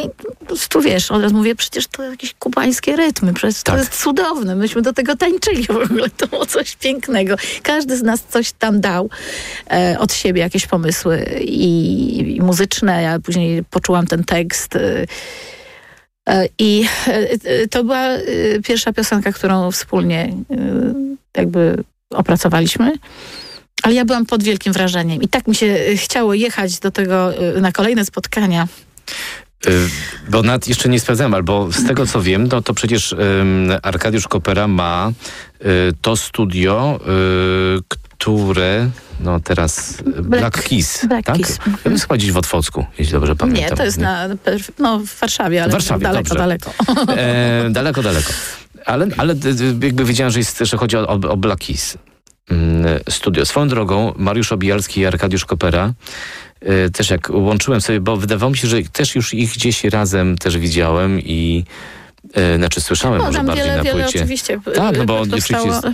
prostu wiesz, od razu mówię, przecież to jakieś kubańskie rytmy, przecież Tak. to jest cudowne. Myśmy do tego tańczyli w ogóle, to było coś pięknego. Każdy z nas coś tam dał e, od siebie, jakieś pomysły i, i muzyczne. Ja później poczułam ten tekst. E, I e, e, to była e, pierwsza piosenka, którą wspólnie e, jakby opracowaliśmy. Ale ja byłam pod wielkim wrażeniem. I tak mi się e, chciało jechać do tego e, na kolejne spotkania. Bo nad jeszcze nie sprawdzałem, albo z tego co wiem, no to przecież ym, Arkadiusz Kopera ma y, to studio, y, które no teraz y, Black, Kiss, Black tak? Kiss, mhm. Jest chyba gdzieś w Otwocku, jeśli dobrze pamiętam. Nie, to jest na, no, w Warszawie, ale W Warszawie, daleko, daleko. E, daleko, daleko. Ale, ale jakby wiedziałem, że, jest, że chodzi o, o, Black Keys. Mm, Studio. Swoją drogą Mariusz Obijalski i Arkadiusz Kopera e, też jak łączyłem sobie, bo wydawało mi się, że też już ich gdzieś razem też widziałem i e, znaczy słyszałem No, może bardziej wiele, na wiele płycie. oczywiście Tak, no bo oczywiście jest y,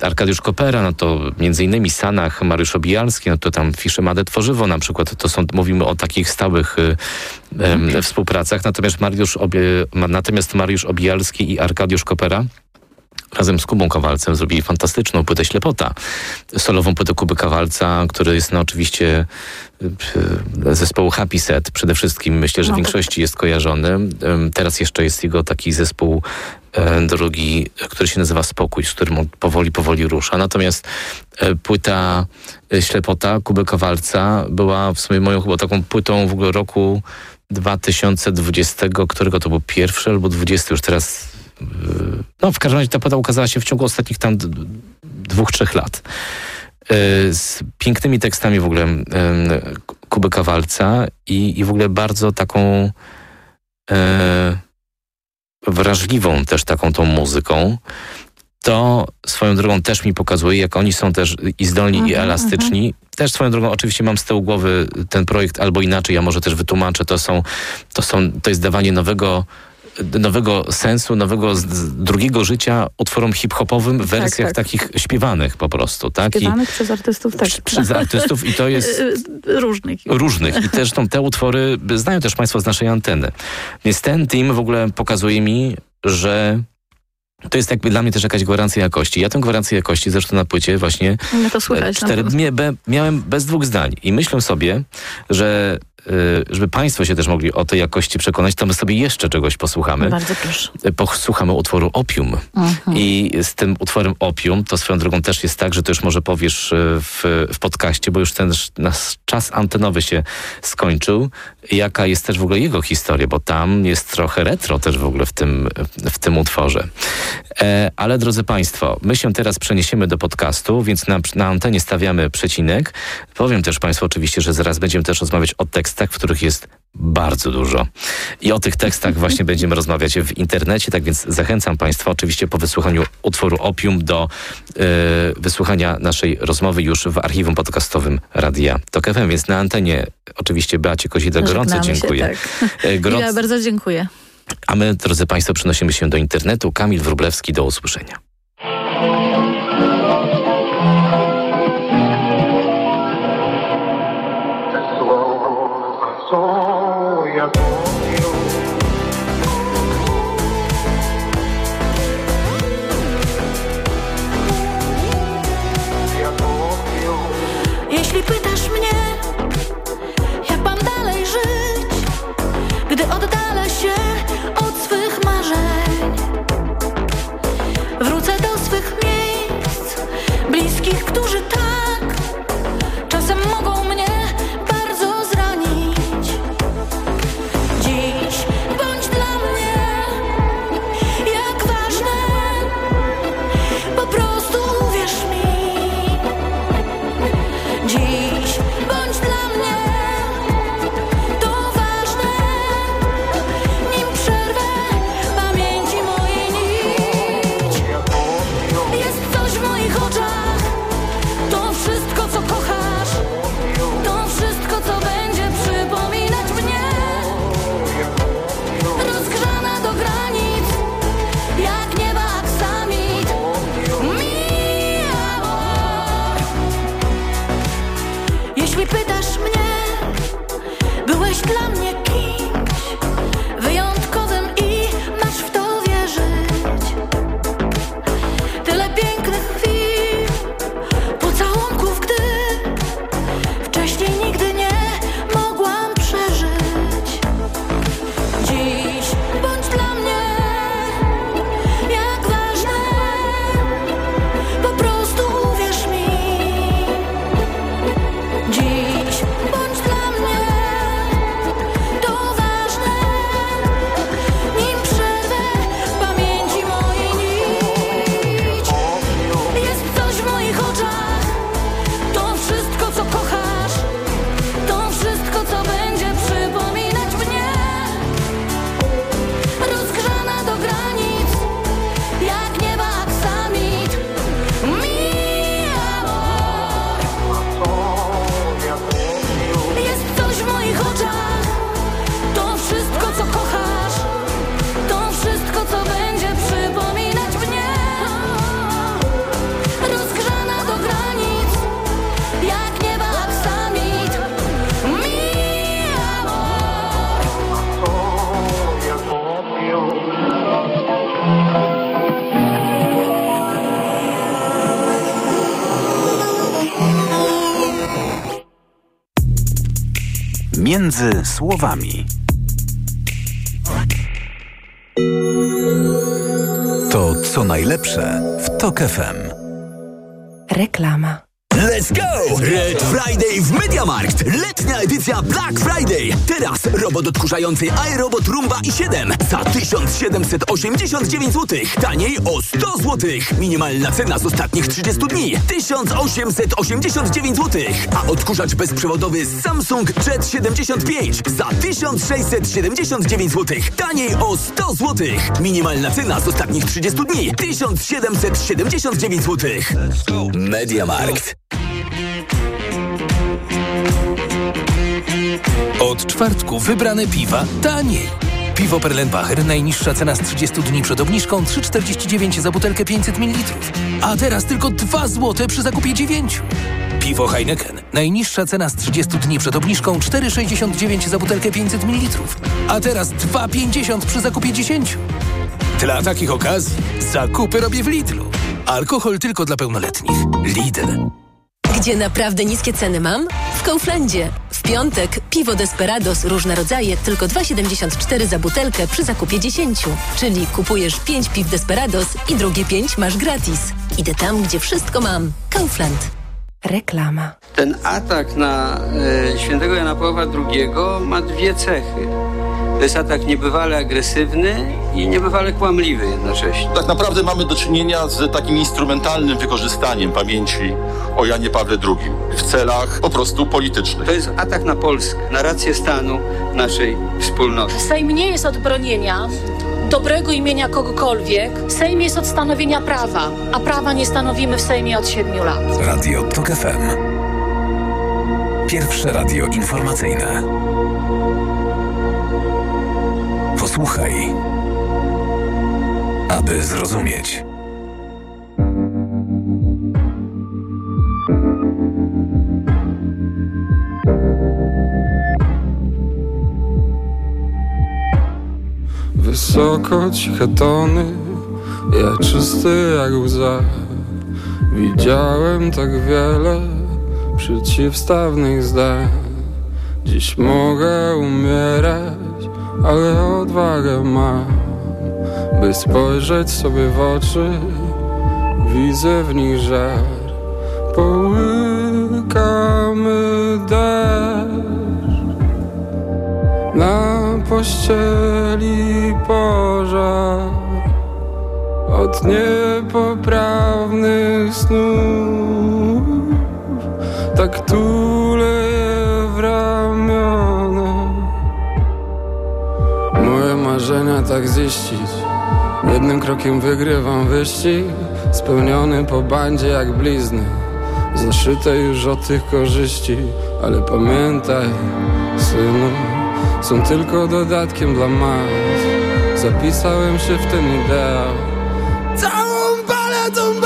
Arkadiusz Kopera, no to między innymi Sanach, Mariusz Obijalski, no to tam Fisze Made Tworzywo na przykład, to są, mówimy o takich stałych y, em, współpracach, natomiast Mariusz, Obie, natomiast Mariusz Obijalski i Arkadiusz Kopera razem z Kubą Kowalcem zrobili fantastyczną płytę Ślepota. Solową płytę Kuby Kowalca, który jest no oczywiście y, zespołu Happy Set przede wszystkim. Myślę, że No w tak. większości jest kojarzony. Teraz jeszcze jest jego taki zespół e, drugi, który się nazywa Spokój, z którym on powoli, powoli rusza. Natomiast płyta Ślepota Kuby Kowalca była w sumie moją chyba taką płytą w ogóle roku 2020, którego to był pierwszy albo 20 już teraz no w każdym razie ta płyta ukazała się w ciągu ostatnich tam dwóch, trzech lat. E, Z pięknymi tekstami w ogóle Kuby Kowalca i, i w ogóle bardzo taką e, wrażliwą też taką tą muzyką, to swoją drogą też mi pokazuje, jak oni są też i zdolni, i Mhm, elastyczni. Też swoją drogą oczywiście mam z tyłu głowy ten projekt albo inaczej, ja może też wytłumaczę, to są, to są, to jest dawanie nowego nowego sensu, nowego drugiego życia utworom hip-hopowym w wersjach tak. takich śpiewanych po prostu, tak? Śpiewanych przez artystów tak. I przez artystów i to jest Y, Różnych. różnych. I też tą, te utwory znają też Państwo z naszej anteny. Więc ten team w ogóle pokazuje mi, że to jest jakby dla mnie też jakaś gwarancja jakości. Ja tę gwarancję jakości zresztą na płycie właśnie No to słychać. na cztery dni be, miałem bez dwóch zdań. I myślę sobie, że y, żeby Państwo się też mogli o tej jakości przekonać, to my sobie jeszcze czegoś posłuchamy. Bardzo proszę. Posłuchamy utworu Opium. Mhm. I z tym utworem Opium, to swoją drogą też jest tak, że to już może powiesz e, w, w podcaście, bo już ten sz- nasz czas antenowy się skończył. Jaka jest też w ogóle jego historia, bo tam jest trochę retro też w ogóle w tym, w tym utworze. E, ale drodzy Państwo, my się teraz przeniesiemy do podcastu, więc na, na antenie stawiamy przecinek. Powiem też Państwu oczywiście, że zaraz będziemy też rozmawiać o tekstach, w których jest bardzo dużo. I o tych tekstach właśnie będziemy rozmawiać w internecie, tak więc zachęcam Państwa oczywiście po wysłuchaniu utworu Opium do e, wysłuchania naszej rozmowy już w archiwum podcastowym Radia Tok FM, więc na antenie oczywiście Beacie Kozidle gorąco Żegnamy się, dziękuję. tak. E, gorąco- Ja bardzo dziękuję. a my, drodzy Państwo, przenosimy się do internetu. Kamil Wróblewski, do usłyszenia. Między słowami. To co najlepsze w Tok FM. Reklama. Let's go! Red Friday w MediaMarkt. Letnia edycja Black robot odkurzający iRobot Rumba i 7 za 1789 zł. Taniej o 100 zł. Minimalna cena z ostatnich 30 dni 1889 zł. A odkurzacz bezprzewodowy Samsung Jet 75 za 1679 zł. Taniej o 100 zł. Minimalna cena z ostatnich 30 dni 1779 zł. MediaMarkt. Od czwartku wybrane piwa taniej. Piwo Perlenbacher najniższa cena z 30 dni przed obniżką 3,49 za butelkę 500 ml. A teraz tylko 2 zł przy zakupie 9. Piwo Heineken najniższa cena z 30 dni przed obniżką 4,69 za butelkę 500 ml. A teraz 2,50 przy zakupie 10. Dla takich okazji zakupy robię w Lidlu. Alkohol tylko dla pełnoletnich. Lidl. Gdzie naprawdę niskie ceny mam? W Kauflandzie. W piątek piwo Desperados różne rodzaje tylko 2,74 za butelkę przy zakupie 10. Czyli kupujesz 5 piw Desperados i drugie 5 masz gratis. Idę tam, gdzie wszystko mam. Kaufland. Reklama. Ten atak na e, świętego Jana Pawła II ma dwie cechy. To jest atak niebywale agresywny i niebywale kłamliwy jednocześnie. Tak naprawdę mamy do czynienia z takim instrumentalnym wykorzystaniem pamięci o Janie Pawle II w celach po prostu politycznych. To jest atak na Polskę, na rację stanu naszej wspólnoty. Sejm nie jest od bronienia dobrego imienia kogokolwiek. Sejm jest od stanowienia prawa, a prawa nie stanowimy w Sejmie od siedmiu lat. Radio Tok FM. Pierwsze radio informacyjne. Posłuchaj, aby zrozumieć. Wysoko ciche tony, ja czysty jak łza. Widziałem tak wiele przeciwstawnych zdań. Dziś mogę umierać, ale odwagę mam By spojrzeć sobie w oczy, widzę w nich żar. Połykamy deszcz. Na pościeli pożar. Od niepoprawnych snów. Tak tulę je w ramiona marzenia tak ziścić. Jednym krokiem wygrywam wyścig spełniony po bandzie jak blizny. Zaszyte już od tych korzyści ale pamiętaj synu są tylko dodatkiem dla mas. Zapisałem się w ten ideał. Całą paletą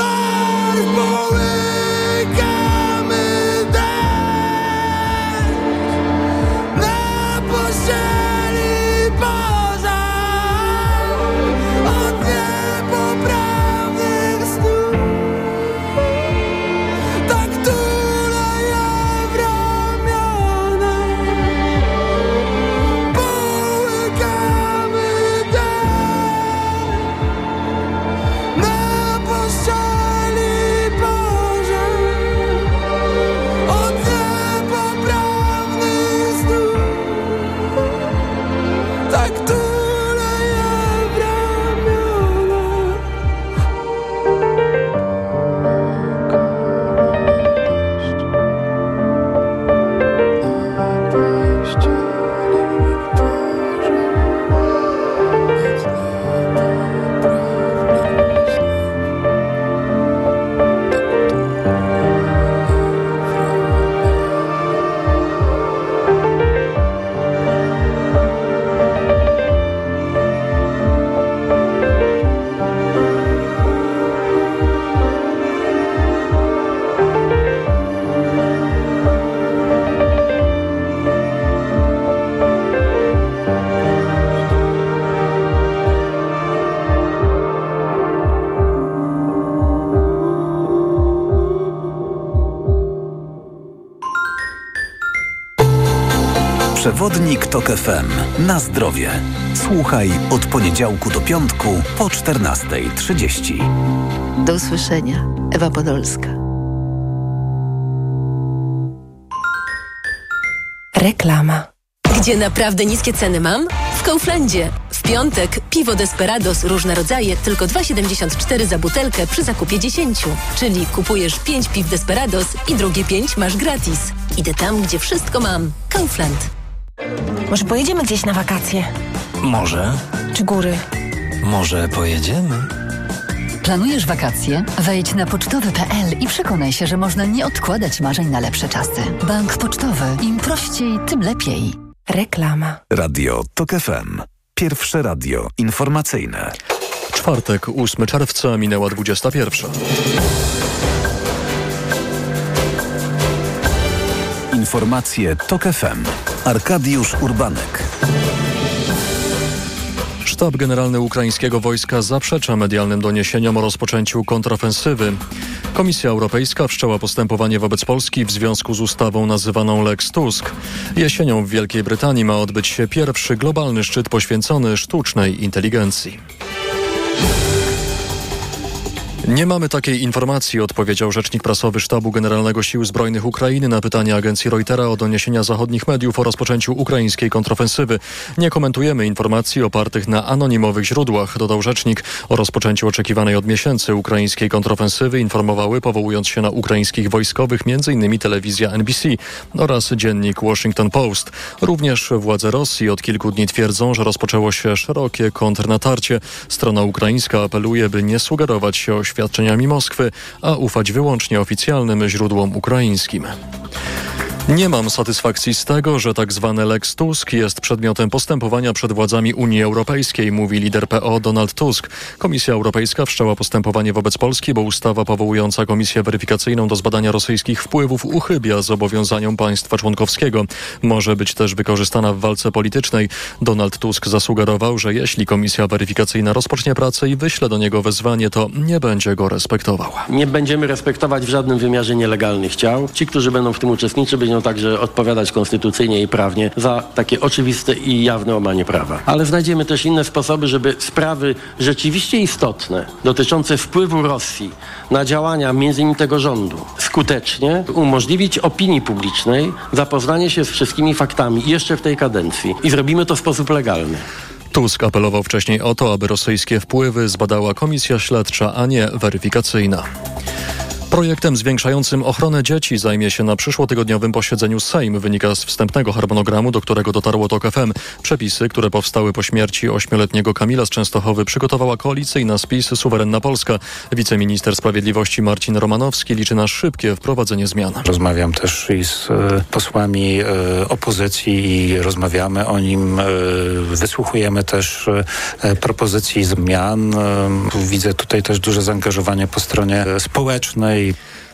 Poradnik TOK FM. Na zdrowie. Słuchaj od poniedziałku do piątku po 14.30. Do usłyszenia. Ewa Podolska. Reklama. Gdzie naprawdę niskie ceny mam? W Kauflandzie. W piątek piwo Desperados różne rodzaje tylko 2,74 za butelkę przy zakupie 10. Czyli kupujesz 5 piw Desperados i drugie 5 masz gratis. Idę tam, gdzie wszystko mam. Kaufland. Może pojedziemy gdzieś na wakacje? Może, Czy góry? może pojedziemy. Planujesz wakacje? Wejdź na pocztowy.pl i przekonaj się, że można nie odkładać marzeń na lepsze czasy. Bank Pocztowy. Im prościej, tym lepiej. Reklama. Radio TOK FM. Pierwsze radio informacyjne. Czwartek, 8 czerwca, minęła 21. Informacje TOK FM. Arkadiusz Urbanek. Sztab Generalny Ukraińskiego Wojska zaprzecza medialnym doniesieniom o rozpoczęciu kontrofensywy. Komisja Europejska wszczęła postępowanie wobec Polski w związku z ustawą nazywaną Lex Tusk. Jesienią w Wielkiej Brytanii ma odbyć się pierwszy globalny szczyt poświęcony sztucznej inteligencji. Nie mamy takiej informacji, odpowiedział rzecznik prasowy Sztabu Generalnego Sił Zbrojnych Ukrainy na pytanie agencji Reutera o doniesienia zachodnich mediów o rozpoczęciu ukraińskiej kontrofensywy. Nie komentujemy informacji opartych na anonimowych źródłach, dodał rzecznik. O rozpoczęciu oczekiwanej od miesięcy ukraińskiej kontrofensywy informowały, powołując się na ukraińskich wojskowych, m.in. telewizja NBC oraz dziennik Washington Post. Również władze Rosji od kilku dni twierdzą, że rozpoczęło się szerokie kontrnatarcie. Strona ukraińska apeluje, by nie sugerować się oświadczeniami Moskwy, a ufać wyłącznie oficjalnym źródłom ukraińskim. Nie mam satysfakcji z tego, że tak zwany Lex Tusk jest przedmiotem postępowania przed władzami Unii Europejskiej, mówi lider PO Donald Tusk. Komisja Europejska wszczęła postępowanie wobec Polski, bo ustawa powołująca Komisję Weryfikacyjną do zbadania rosyjskich wpływów uchybia zobowiązaniom państwa członkowskiego. Może być też wykorzystana w walce politycznej. Donald Tusk zasugerował, że jeśli Komisja Weryfikacyjna rozpocznie pracę i wyśle do niego wezwanie, to nie będzie go respektował. Nie będziemy respektować w żadnym wymiarze nielegalnych ciał. Ci, którzy będą w tym uczestniczyć, będą także odpowiadać konstytucyjnie i prawnie za takie oczywiste i jawne łamanie prawa. Ale znajdziemy też inne sposoby, żeby sprawy rzeczywiście istotne, dotyczące wpływu Rosji na działania m.in. tego rządu, skutecznie umożliwić opinii publicznej zapoznanie się z wszystkimi faktami jeszcze w tej kadencji. I zrobimy to w sposób legalny. Tusk apelował wcześniej o to, aby rosyjskie wpływy zbadała komisja śledcza, a nie weryfikacyjna. Projektem zwiększającym ochronę dzieci zajmie się na przyszłotygodniowym posiedzeniu Sejm, wynika z wstępnego harmonogramu, do którego dotarło TOK FM. Przepisy, które powstały po śmierci ośmioletniego Kamila z Częstochowy przygotowała koalicyjna spis Suwerenna Polska. Wiceminister Sprawiedliwości Marcin Romanowski liczy na szybkie wprowadzenie zmian. Rozmawiam też i z e, posłami e, opozycji i rozmawiamy o nim. e, Wysłuchujemy też propozycji zmian. Widzę tutaj też duże zaangażowanie po stronie e, społecznej.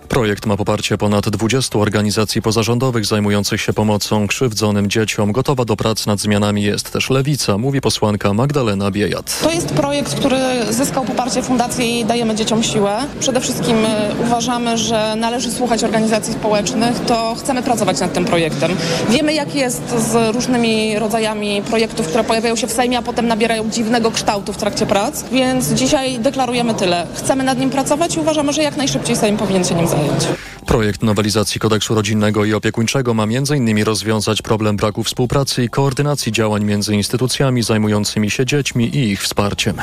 Projekt ma poparcie ponad 20 organizacji pozarządowych zajmujących się pomocą krzywdzonym dzieciom. Gotowa do prac nad zmianami jest też Lewica, mówi posłanka Magdalena Biejat. To jest projekt, który zyskał poparcie Fundacji i Dajemy Dzieciom Siłę. Przede wszystkim e, uważamy, że należy słuchać organizacji społecznych, to chcemy pracować nad tym projektem. Wiemy, jak jest z różnymi rodzajami projektów, które pojawiają się w Sejmie, a potem nabierają dziwnego kształtu w trakcie prac, więc dzisiaj deklarujemy tyle. Chcemy nad nim pracować i uważamy, że jak najszybciej Sejm powinien się nim zająć. Projekt nowelizacji kodeksu rodzinnego i opiekuńczego ma m.in. rozwiązać problem braku współpracy i koordynacji działań między instytucjami zajmującymi się dziećmi i ich wsparciem.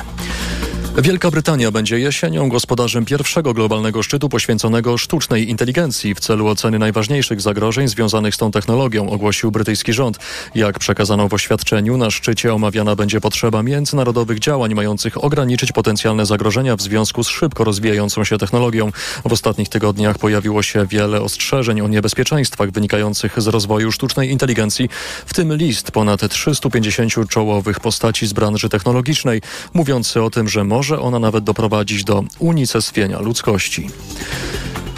Wielka Brytania będzie jesienią gospodarzem pierwszego globalnego szczytu poświęconego sztucznej inteligencji w celu oceny najważniejszych zagrożeń związanych z tą technologią, ogłosił brytyjski rząd. Jak przekazano w oświadczeniu, na szczycie omawiana będzie potrzeba międzynarodowych działań mających ograniczyć potencjalne zagrożenia w związku z szybko rozwijającą się technologią. W ostatnich tygodniach pojawiło się wiele ostrzeżeń o niebezpieczeństwach wynikających z rozwoju sztucznej inteligencji, w tym list ponad 350 czołowych postaci z branży technologicznej, mówiący o tym, że może ona nawet doprowadzić do unicestwienia ludzkości.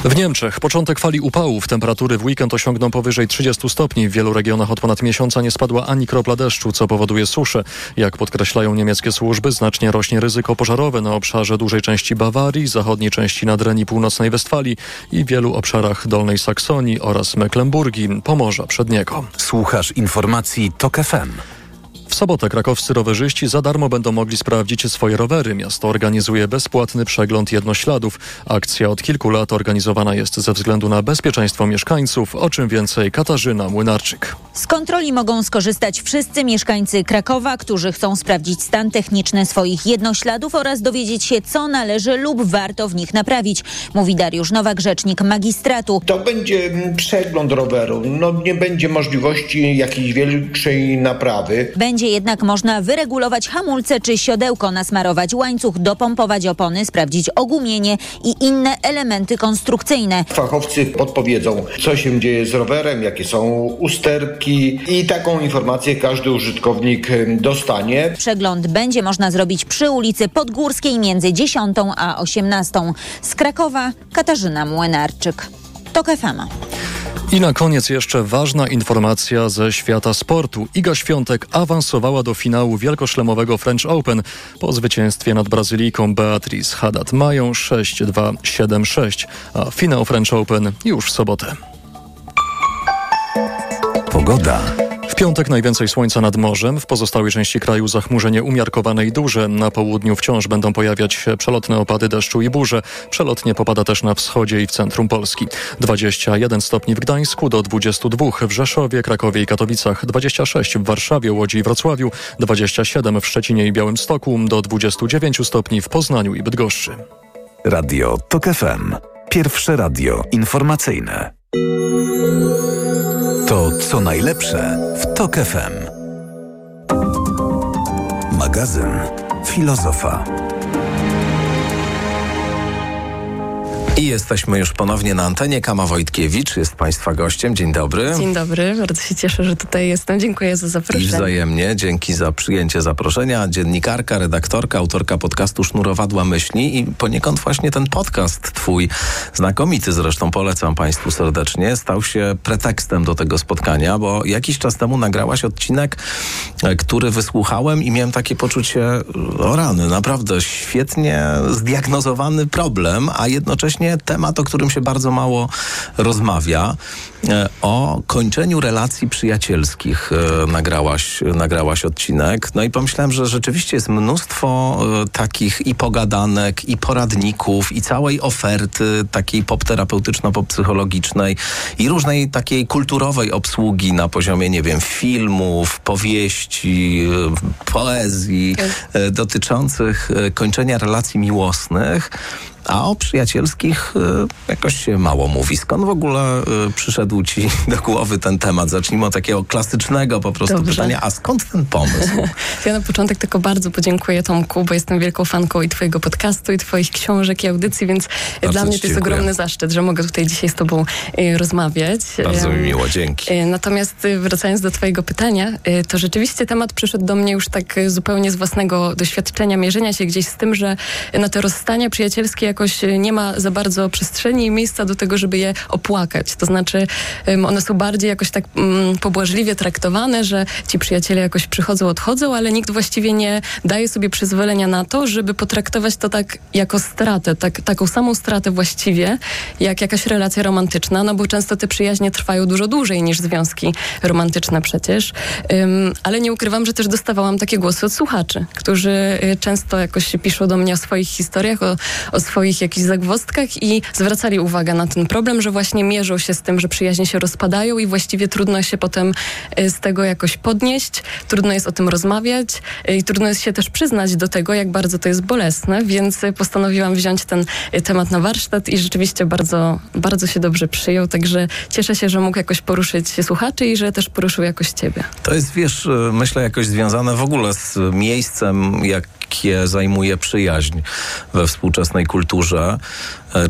W Niemczech początek fali upałów. Temperatury w weekend osiągną powyżej 30 stopni. W wielu regionach od ponad miesiąca nie spadła ani kropla deszczu, co powoduje suszę. Jak podkreślają niemieckie służby, znacznie rośnie ryzyko pożarowe na obszarze dużej części Bawarii, zachodniej części Nadrenii północnej Westfalii i wielu obszarach Dolnej Saksonii oraz Mecklenburgii, Pomorza Przedniego. Słuchasz informacji TOK FM. W sobotę krakowscy rowerzyści za darmo będą mogli sprawdzić swoje rowery. Miasto organizuje bezpłatny przegląd jednośladów. Akcja od kilku lat organizowana jest ze względu na bezpieczeństwo mieszkańców. O czym więcej Katarzyna Młynarczyk. Z kontroli mogą skorzystać wszyscy mieszkańcy Krakowa, którzy chcą sprawdzić stan techniczny swoich jednośladów oraz dowiedzieć się, co należy lub warto w nich naprawić, mówi Dariusz Nowak, rzecznik magistratu. To będzie mm, przegląd roweru. No nie będzie możliwości jakiejś większej naprawy. Będzie jednak można wyregulować hamulce czy siodełko, nasmarować łańcuch, dopompować opony, sprawdzić ogumienie i inne elementy konstrukcyjne. Fachowcy podpowiedzą, co się dzieje z rowerem, jakie są usterki i taką informację każdy użytkownik dostanie. Przegląd będzie można zrobić przy ulicy Podgórskiej między 10 a 18. Z Krakowa Katarzyna Młynarczyk. TOK FM. I na koniec jeszcze ważna informacja ze świata sportu. Iga Świątek awansowała do finału wielkoszlemowego French Open po zwycięstwie nad Brazylijką Beatriz Haddad. Mają 6-2, 7-6, a finał French Open już w sobotę. Pogoda. W piątek najwięcej słońca nad morzem, w pozostałej części kraju zachmurzenie umiarkowane i duże. Na południu wciąż będą pojawiać się przelotne opady deszczu i burze. Przelotnie popada też na wschodzie i w centrum Polski. 21 stopni w Gdańsku do 22 w Rzeszowie, Krakowie i Katowicach, 26 w Warszawie, Łodzi i Wrocławiu, 27 w Szczecinie i Białymstoku, do 29 stopni w Poznaniu i Bydgoszczy. Radio TOK FM. Pierwsze radio informacyjne. To co najlepsze w TOK FM. Magazyn Filozofa. I jesteśmy już ponownie na antenie. Kama Wojtkiewicz jest Państwa gościem. Dzień dobry. Dzień dobry, bardzo się cieszę, że tutaj jestem. Dziękuję za I zaproszenie. wzajemnie, dzięki za przyjęcie zaproszenia. Dziennikarka, redaktorka, autorka podcastu Sznurowadła Myśli i poniekąd właśnie ten podcast twój, znakomity zresztą, polecam Państwu serdecznie, stał się pretekstem do tego spotkania, bo jakiś czas temu nagrałaś odcinek, e, który wysłuchałem i miałem takie poczucie, o rany, naprawdę świetnie zdiagnozowany problem, a jednocześnie temat, o którym się bardzo mało rozmawia. E, O kończeniu relacji przyjacielskich e, nagrałaś, nagrałaś odcinek. No i pomyślałem, że rzeczywiście jest mnóstwo e, takich i pogadanek, i poradników, i całej oferty takiej pop-terapeutyczno-pop-psychologicznej i różnej takiej kulturowej obsługi na poziomie, nie wiem, filmów, powieści, poezji dotyczących kończenia relacji miłosnych. A o przyjacielskich y, jakoś się mało mówi. Skąd w ogóle y, przyszedł ci do głowy ten temat? Zacznijmy od takiego klasycznego po prostu Dobrze. pytania. A skąd ten pomysł? Ja na początek tylko bardzo podziękuję Tomku, bo jestem wielką fanką i twojego podcastu, i twoich książek, i audycji, więc Bardzo dla mnie to jest dziękuję. ogromny zaszczyt, że mogę tutaj dzisiaj z tobą e, rozmawiać. Bardzo mi miło, dzięki. E, Natomiast e, wracając do Twojego pytania, e, to rzeczywiście temat przyszedł do mnie już tak e, zupełnie z własnego doświadczenia, mierzenia się gdzieś z tym, że na te rozstania przyjacielskie jakoś e, nie ma za bardzo przestrzeni i miejsca do tego, żeby je opłakać. To znaczy, one są bardziej jakoś tak mm, pobłażliwie traktowane, że ci przyjaciele jakoś przychodzą, odchodzą, ale nikt właściwie nie daje sobie przyzwolenia na to, żeby potraktować to tak jako stratę, tak, taką samą stratę właściwie, jak jakaś relacja romantyczna, no bo często te przyjaźnie trwają dużo dłużej niż związki romantyczne przecież. Ale nie ukrywam, że też dostawałam takie głosy od słuchaczy, którzy y, często jakoś piszą do mnie o swoich historiach, o, o swoich jakichś zagwozdkach i zwracali uwagę na ten problem, że właśnie mierzą się z tym, że przyjaźnie się rozpadają i właściwie trudno się potem y, z tego jakoś podnieść, trudno jest o tym rozmawiać y, i trudno jest się też przyznać do tego, jak bardzo to jest bolesne, więc y, postanowiłam wziąć ten temat na warsztat i rzeczywiście bardzo, bardzo się dobrze przyjął, także cieszę się, że mógł jakoś poruszyć słuchaczy i że też poruszył jakoś ciebie. To jest, wiesz, myślę jakoś związane w ogóle z miejscem, jakie zajmuje przyjaźń we współczesnej kulturze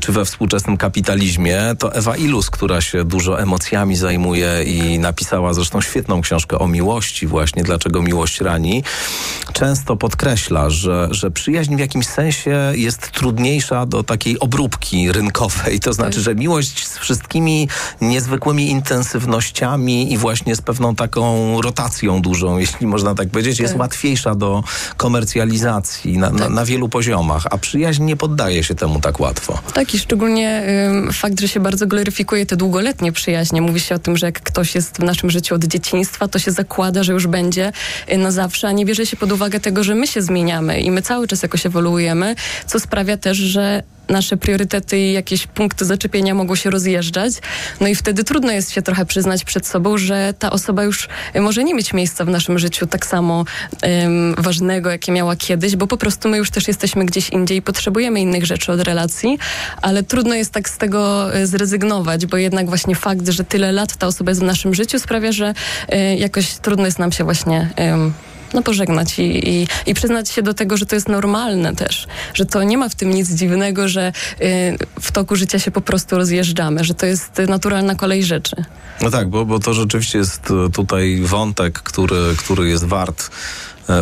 czy we współczesnym kapitalizmie. To Ewa Ilus, która się dużo emocjami zajmuje i napisała zresztą świetną książkę o miłości właśnie, dlaczego miłość rani. często podkreśla, że, że przyjaźń w jakimś sensie jest trudniejsza do takiej obróbki rynkowej. To znaczy, że miłość z wszystkimi niezwykłymi intensywnościami i właśnie z pewną taką rotacją dużą, jeśli można tak powiedzieć, jest Tak. łatwiejsza do komercjalizacji na, na, na wielu poziomach, a przyjaźń nie poddaje się temu tak łatwo. Tak i szczególnie ym, fakt, że się bardzo gloryfikuje te długoletnie przyjaźnie. Mówi się o tym, że jak ktoś jest w naszym życiu od dzieciństwa, to się zakłada, że już będzie y, na zawsze, a nie bierze się pod uwagę tego, że my się zmieniamy i my cały czas jakoś ewoluujemy, co sprawia też, że nasze priorytety i jakieś punkty zaczepienia mogą się rozjeżdżać. No i wtedy trudno jest się trochę przyznać przed sobą, że ta osoba już y, może nie mieć miejsca w naszym życiu tak samo ym, ważnego, jakie miała kiedyś, bo po prostu my już też jesteśmy gdzieś indziej i potrzebujemy innych rzeczy od relacji, ale trudno jest tak z tego y, zrezygnować, bo jednak właśnie fakt, że tyle lat ta osoba jest w naszym życiu sprawia, że y, jakoś trudno jest nam się właśnie ym, no pożegnać i, i, i przyznać się do tego, że to jest normalne też, że to nie ma w tym nic dziwnego, że y, w toku życia się po prostu rozjeżdżamy, że to jest y, naturalna kolej rzeczy. No tak, bo, bo to rzeczywiście jest e, tutaj wątek, który, który jest wart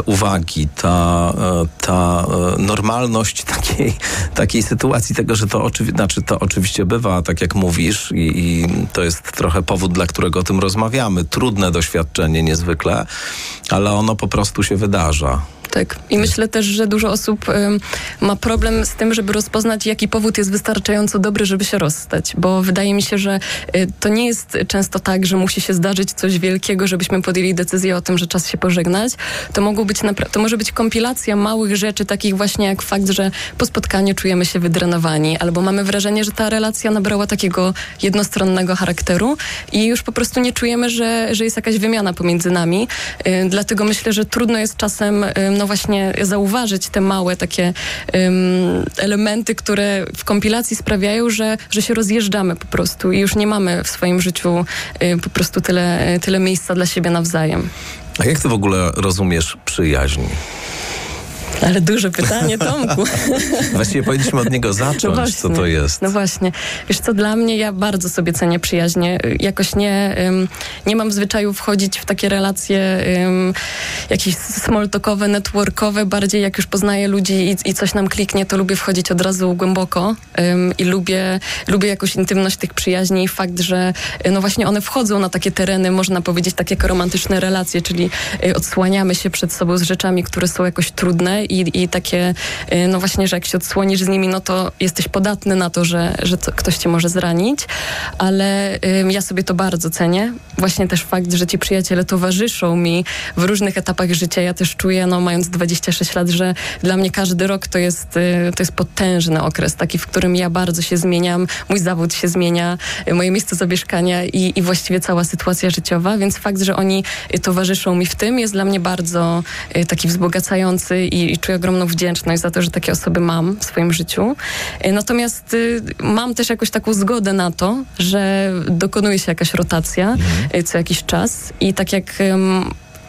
uwagi, ta, e, ta e, normalność takiej, takiej sytuacji, tego, że to, oczywi- znaczy, to oczywiście bywa, tak jak mówisz, i, i to jest trochę powód, dla którego o tym rozmawiamy. Trudne doświadczenie niezwykle, ale ono po prostu się wydarza. Tak. I myślę też, że dużo osób ma problem z tym, żeby rozpoznać, jaki powód jest wystarczająco dobry, żeby się rozstać. Bo wydaje mi się, że y, to nie jest często tak, że musi się zdarzyć coś wielkiego, żebyśmy podjęli decyzję o tym, że czas się pożegnać. To, być to może być kompilacja małych rzeczy, takich właśnie jak fakt, że po spotkaniu czujemy się wydrenowani, albo mamy wrażenie, że ta relacja nabrała takiego jednostronnego charakteru i już po prostu nie czujemy, że, że jest jakaś wymiana pomiędzy nami. Y, dlatego myślę, że trudno jest czasem y, no właśnie zauważyć te małe takie ym, elementy, które w kompilacji sprawiają, że, że się rozjeżdżamy po prostu i już nie mamy w swoim życiu y, po prostu tyle, tyle miejsca dla siebie nawzajem. A jak ty w ogóle rozumiesz przyjaźń? Ale duże pytanie, Tomku. Właściwie powinniśmy od niego zacząć, co to jest. No właśnie. Wiesz co, dla mnie ja bardzo sobie cenię przyjaźnie. Jakoś nie, nie mam zwyczaju wchodzić w takie relacje ym, jakieś smalltalkowe, networkowe. Bardziej jak już poznaję ludzi i, i coś nam kliknie, to lubię wchodzić od razu głęboko ym, i lubię, lubię jakąś intymność tych przyjaźni i fakt, że y, no właśnie one wchodzą na takie tereny, można powiedzieć, takie jak romantyczne relacje, czyli y, odsłaniamy się przed sobą z rzeczami, które są jakoś trudne i, i takie, y, no właśnie, że jak się odsłonisz z nimi, no to jesteś podatny na to, że, że to, ktoś cię może zranić, ale ja sobie to bardzo cenię. Właśnie też fakt, że ci przyjaciele towarzyszą mi w różnych etapach życia. Ja też czuję, no mając 26 lat, że dla mnie każdy rok to jest, y, to jest potężny okres, taki, w którym ja bardzo się zmieniam, mój zawód się zmienia, y, moje miejsce zamieszkania i, i właściwie cała sytuacja życiowa, więc fakt, że oni towarzyszą mi w tym jest dla mnie bardzo taki wzbogacający i, i czuję ogromną wdzięczność za to, że takie osoby mam w swoim życiu. Y, Natomiast y, mam też jakąś taką zgodę na to, że dokonuje się jakaś rotacja y, co jakiś czas i tak jak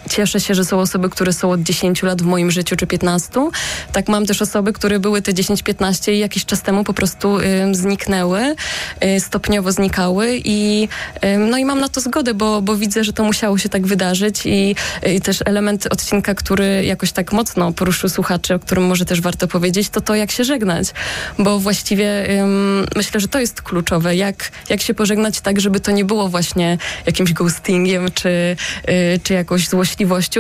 Cieszę się, że są osoby, które są od 10 lat w moim życiu, czy 15. Tak mam też osoby, które były te 10-15 i jakiś czas temu po prostu ym, zniknęły, y, stopniowo znikały i ym, no i mam na to zgodę, bo, bo widzę, że to musiało się tak wydarzyć i, i też element odcinka, który jakoś tak mocno poruszył słuchaczy, o którym może też warto powiedzieć, to to, jak się żegnać, bo właściwie myślę, że to jest kluczowe, jak, jak się pożegnać tak, żeby to nie było właśnie jakimś ghostingiem, czy, y, czy jakąś złośliwością,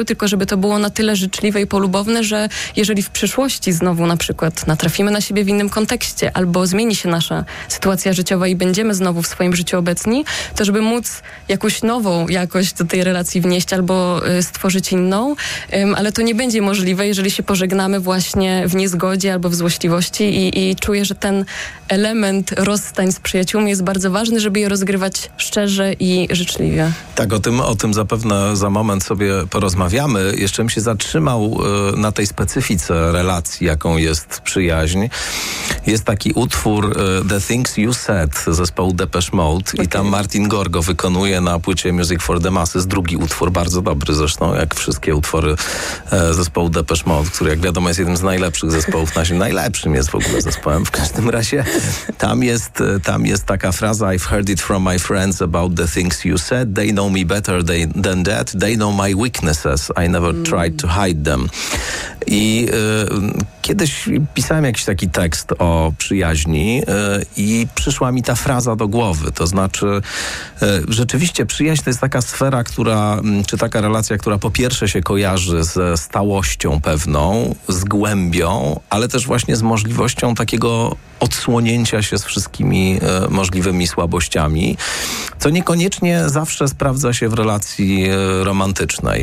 tylko żeby to było na tyle życzliwe i polubowne, że jeżeli w przyszłości znowu na przykład natrafimy na siebie w innym kontekście, albo zmieni się nasza sytuacja życiowa i będziemy znowu w swoim życiu obecni, to żeby móc jakąś nową jakość do tej relacji wnieść albo y, stworzyć inną, ale to nie będzie możliwe, jeżeli się pożegnamy właśnie w niezgodzie albo w złośliwości i, i czuję, że ten element rozstań z przyjaciółmi jest bardzo ważny, żeby je rozgrywać szczerze i życzliwie. Tak, o tym, o tym zapewne za moment sobie porozmawiamy. Jeszcze bym się zatrzymał e, na tej specyfice relacji, jaką jest przyjaźń. Jest taki utwór e, The Things You Said zespołu Depeche Mode i tam Martin Gorgo wykonuje na płycie Music for the Masses drugi utwór, bardzo dobry zresztą, jak wszystkie utwory e, zespołu Depeche Mode, który jak wiadomo jest jednym z najlepszych zespołów na świecie. Najlepszym jest w ogóle zespołem. W każdym razie tam jest, tam jest taka fraza I've heard it from my friends about the things you said. They know me better they, than that. They know my weaknesses. I never tried to hide them. I y, kiedyś pisałem jakiś taki tekst o przyjaźni y, i przyszła mi ta fraza do głowy. To znaczy, y, rzeczywiście przyjaźń to jest taka sfera, która, mm, czy taka relacja, która po pierwsze się kojarzy ze stałością pewną, z głębią, ale też właśnie z możliwością takiego odsłonięcia się z wszystkimi e, możliwymi słabościami, co niekoniecznie zawsze sprawdza się w relacji e, romantycznej.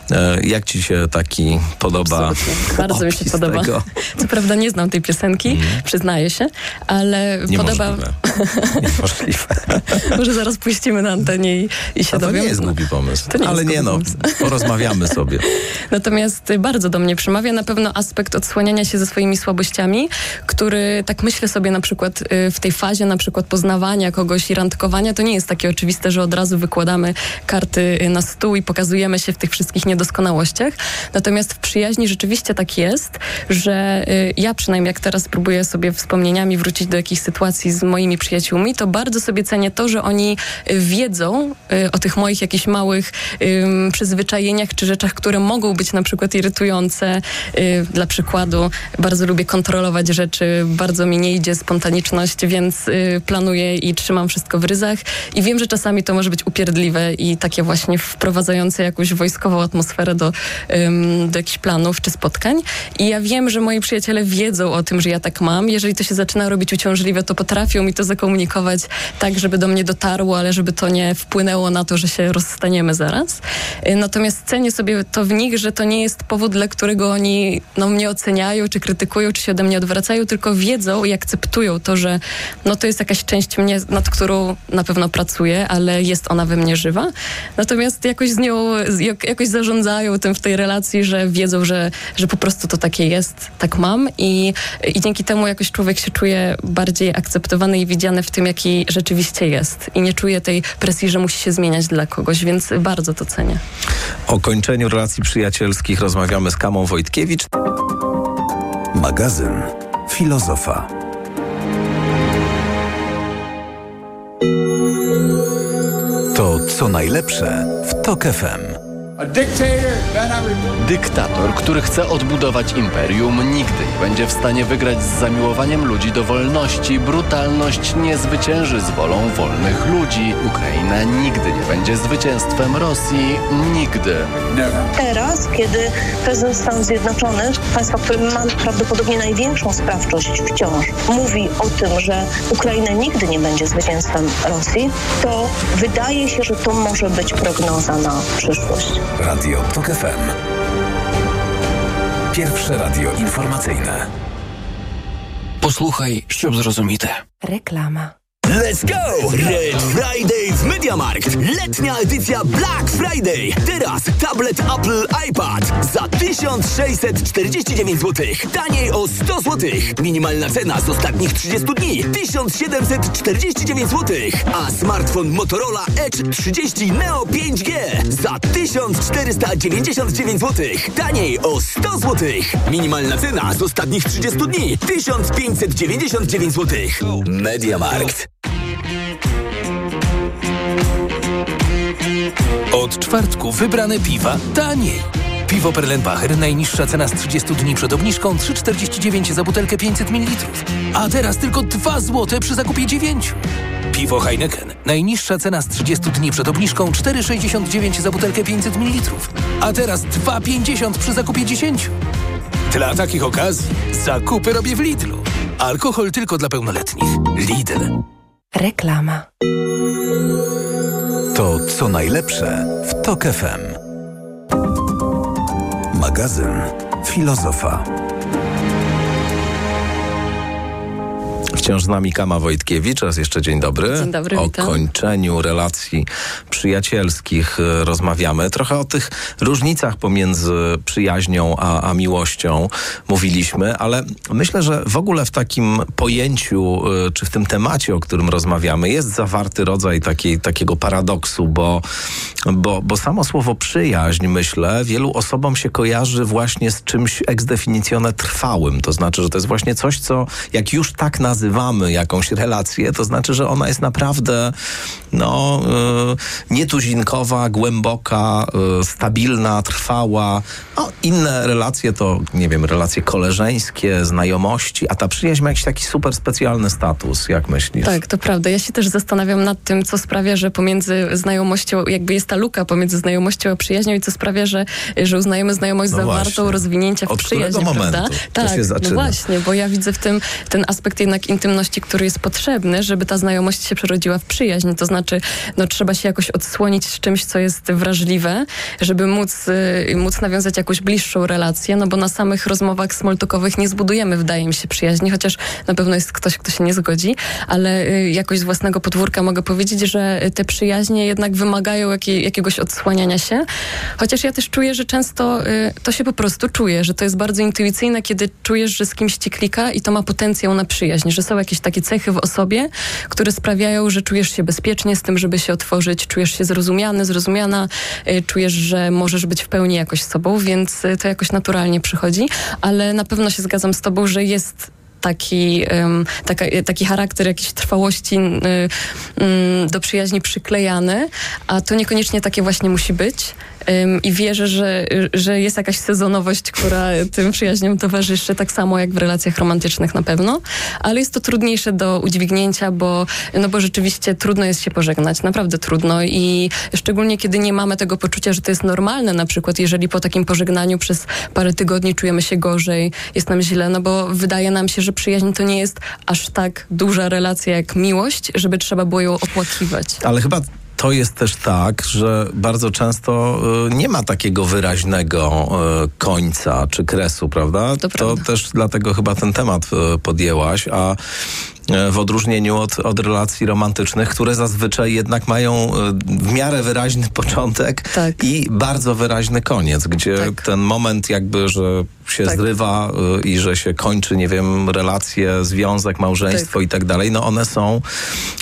Jak ci się taki podoba? Absolutnie. Bardzo mi się podoba. Tego? Co prawda nie znam tej piosenki, przyznaję się, ale podoba... Niemożliwe. Niemożliwe. Może zaraz puścimy na antenie i, i się A to dowiem. nie jest głupi pomysł. To nie Ale nie no, porozmawiamy sobie. Natomiast bardzo do mnie przemawia na pewno aspekt odsłaniania się ze swoimi słabościami, który tak myślę sobie na przykład y, w tej fazie na przykład poznawania kogoś i randkowania, to nie jest takie oczywiste, że od razu wykładamy karty y, na stół i pokazujemy się w tych wszystkich niedoskonałościach. Natomiast w przyjaźni rzeczywiście tak jest, że y, ja przynajmniej jak teraz próbuję sobie wspomnieniami wrócić do jakichś sytuacji z moimi przyjaciółmi, to bardzo sobie cenię to, że oni y, wiedzą y, o tych moich jakichś małych przyzwyczajeniach czy rzeczach, które mogą być na przykład irytujące. Dla przykładu bardzo lubię kontrolować rzeczy, bardzo mi nie idzie spontaniczność, więc planuję i trzymam wszystko w ryzach i wiem, że czasami to może być upierdliwe i takie właśnie wprowadzające jakąś wojskową atmosferę do, ym, do jakichś planów czy spotkań. I ja wiem, że moi przyjaciele wiedzą o tym, że ja tak mam. Jeżeli to się zaczyna robić uciążliwe, to potrafią mi to zakomunikować tak, żeby do mnie dotarło, ale żeby to nie wpłynęło na to, że się rozstaniemy zaraz. Y, Natomiast cenię sobie to w nich, że to nie jest powód, dla którego oni no, mnie oceniają, czy krytykują, czy się ode mnie odwracają, tylko wiedzą i akceptują to, że no, to jest jakaś część mnie, nad którą na pewno pracuję, ale jest ona we mnie żywa. Natomiast jakoś z nią, jakoś zarządzają tym w tej relacji, że wiedzą, że, że po prostu to takie jest, tak mam i, i dzięki temu jakoś człowiek się czuje bardziej akceptowany i widziany w tym, jaki rzeczywiście jest. I nie czuje tej presji, że musi się zmieniać dla kogoś, więc bardzo to cenię. O kończeniu relacji przyjacielskich rozmawiamy z Kamą Wojtkiewicz. Magazyn Filozofa. To co najlepsze w Tok FM. Dyktator, który chce odbudować imperium, nigdy nie będzie w stanie wygrać z zamiłowaniem ludzi do wolności. Brutalność nie zwycięży z wolą wolnych ludzi. Ukraina nigdy nie będzie zwycięstwem Rosji. Nigdy. Teraz, kiedy prezydent Stanów Zjednoczonych, państwa, w którym ma prawdopodobnie największą sprawczość wciąż, mówi o tym, że Ukraina nigdy nie będzie zwycięstwem Rosji, to wydaje się, że to może być prognoza na przyszłość. Radio TOK FM. Pierwsze radio informacyjne. Posłuchaj, ściub zrozumite. Reklama. Let's go! Red Friday w MediaMarkt. Letnia edycja Black Friday. Teraz tablet Apple iPad za 1649 zł. Taniej o 100 zł. Minimalna cena z ostatnich 30 dni 1749 zł. A smartfon Motorola Edge 30 Neo 5G za 1499 zł. Taniej o 100 zł. Minimalna cena z ostatnich 30 dni 1599 zł. MediaMarkt. Od czwartku wybrane piwa taniej. Piwo Perlenbacher, najniższa cena z 30 dni przed obniżką 3,49 za butelkę 500 ml. A teraz tylko 2 zł przy zakupie 9. Piwo Heineken, najniższa cena z 30 dni przed obniżką 4,69 za butelkę 500 ml. A teraz 2,50 przy zakupie 10. Dla takich okazji zakupy robię w Lidlu. Alkohol tylko dla pełnoletnich. Lidl. Reklama. To co najlepsze w Tok FM. Magazyn Filozofa. Wciąż z nami Kama Wojtkiewicz, raz jeszcze dzień dobry. Dzień dobry, O witam. kończeniu relacji przyjacielskich e, rozmawiamy. Trochę o tych różnicach pomiędzy przyjaźnią a, a miłością mówiliśmy, ale myślę, że w ogóle w takim pojęciu, e, czy w tym temacie, o którym rozmawiamy, jest zawarty rodzaj takiej, takiego paradoksu, bo, bo, bo samo słowo przyjaźń, myślę, wielu osobom się kojarzy właśnie z czymś ex definitione trwałym. To znaczy, że to jest właśnie coś, co jak już tak nazywamy, opisywamy jakąś relację, to znaczy, że ona jest naprawdę no, y, nietuzinkowa, głęboka, y, stabilna, trwała. No, inne relacje to, nie wiem, relacje koleżeńskie, znajomości, a ta przyjaźń ma jakiś taki super specjalny status, jak myślisz? Tak, to prawda. Ja się też zastanawiam nad tym, co sprawia, że pomiędzy znajomością, jakby jest ta luka pomiędzy znajomością a przyjaźnią i co sprawia, że, że uznajemy znajomość No za wartą rozwinięcia w Od przyjaźń, momentu prawda? to Tak, się zaczyna? no właśnie, bo ja widzę w tym ten aspekt jednak intymności, który jest potrzebny, żeby ta znajomość się przerodziła w przyjaźń. To znaczy, no trzeba się jakoś odsłonić z czymś, co jest wrażliwe, żeby móc, y, móc nawiązać jakąś bliższą relację, no bo na samych rozmowach smoltokowych nie zbudujemy, wydaje mi się, przyjaźni, chociaż na pewno jest ktoś, kto się nie zgodzi, ale y, jakoś z własnego podwórka mogę powiedzieć, że te przyjaźnie jednak wymagają jakiej, jakiegoś odsłaniania się, chociaż ja też czuję, że często y, to się po prostu czuje, że to jest bardzo intuicyjne, kiedy czujesz, że z kimś ci klika i to ma potencjał na przyjaźń, że są jakieś takie cechy w osobie, które sprawiają, że czujesz się bezpiecznie z tym, żeby się otworzyć, czujesz się zrozumiany, zrozumiana, y, czujesz, że możesz być w pełni jakoś sobą, więc y, to jakoś naturalnie przychodzi, ale na pewno się zgadzam z tobą, że jest taki, taka, taki charakter jakiejś trwałości y, y, do przyjaźni przyklejany, a to niekoniecznie takie właśnie musi być. I wierzę, że, że jest jakaś sezonowość, która tym przyjaźniom towarzyszy, tak samo jak w relacjach romantycznych na pewno, ale jest to trudniejsze do udźwignięcia, bo, no bo rzeczywiście trudno jest się pożegnać, naprawdę trudno i szczególnie kiedy nie mamy tego poczucia, że to jest normalne, na przykład jeżeli po takim pożegnaniu przez parę tygodni czujemy się gorzej, jest nam źle, no bo wydaje nam się, że przyjaźń to nie jest aż tak duża relacja jak miłość, żeby trzeba było ją opłakiwać. Ale chyba to jest też tak, że bardzo często y, nie ma takiego wyraźnego y, końca czy kresu, prawda? To, też dlatego chyba ten temat y, podjęłaś, a w odróżnieniu od, od relacji romantycznych, które zazwyczaj jednak mają y, w miarę wyraźny początek i bardzo wyraźny koniec, gdzie ten moment jakby, że się zrywa y, i że się kończy, nie wiem, relacje, związek, małżeństwo i tak dalej, no one są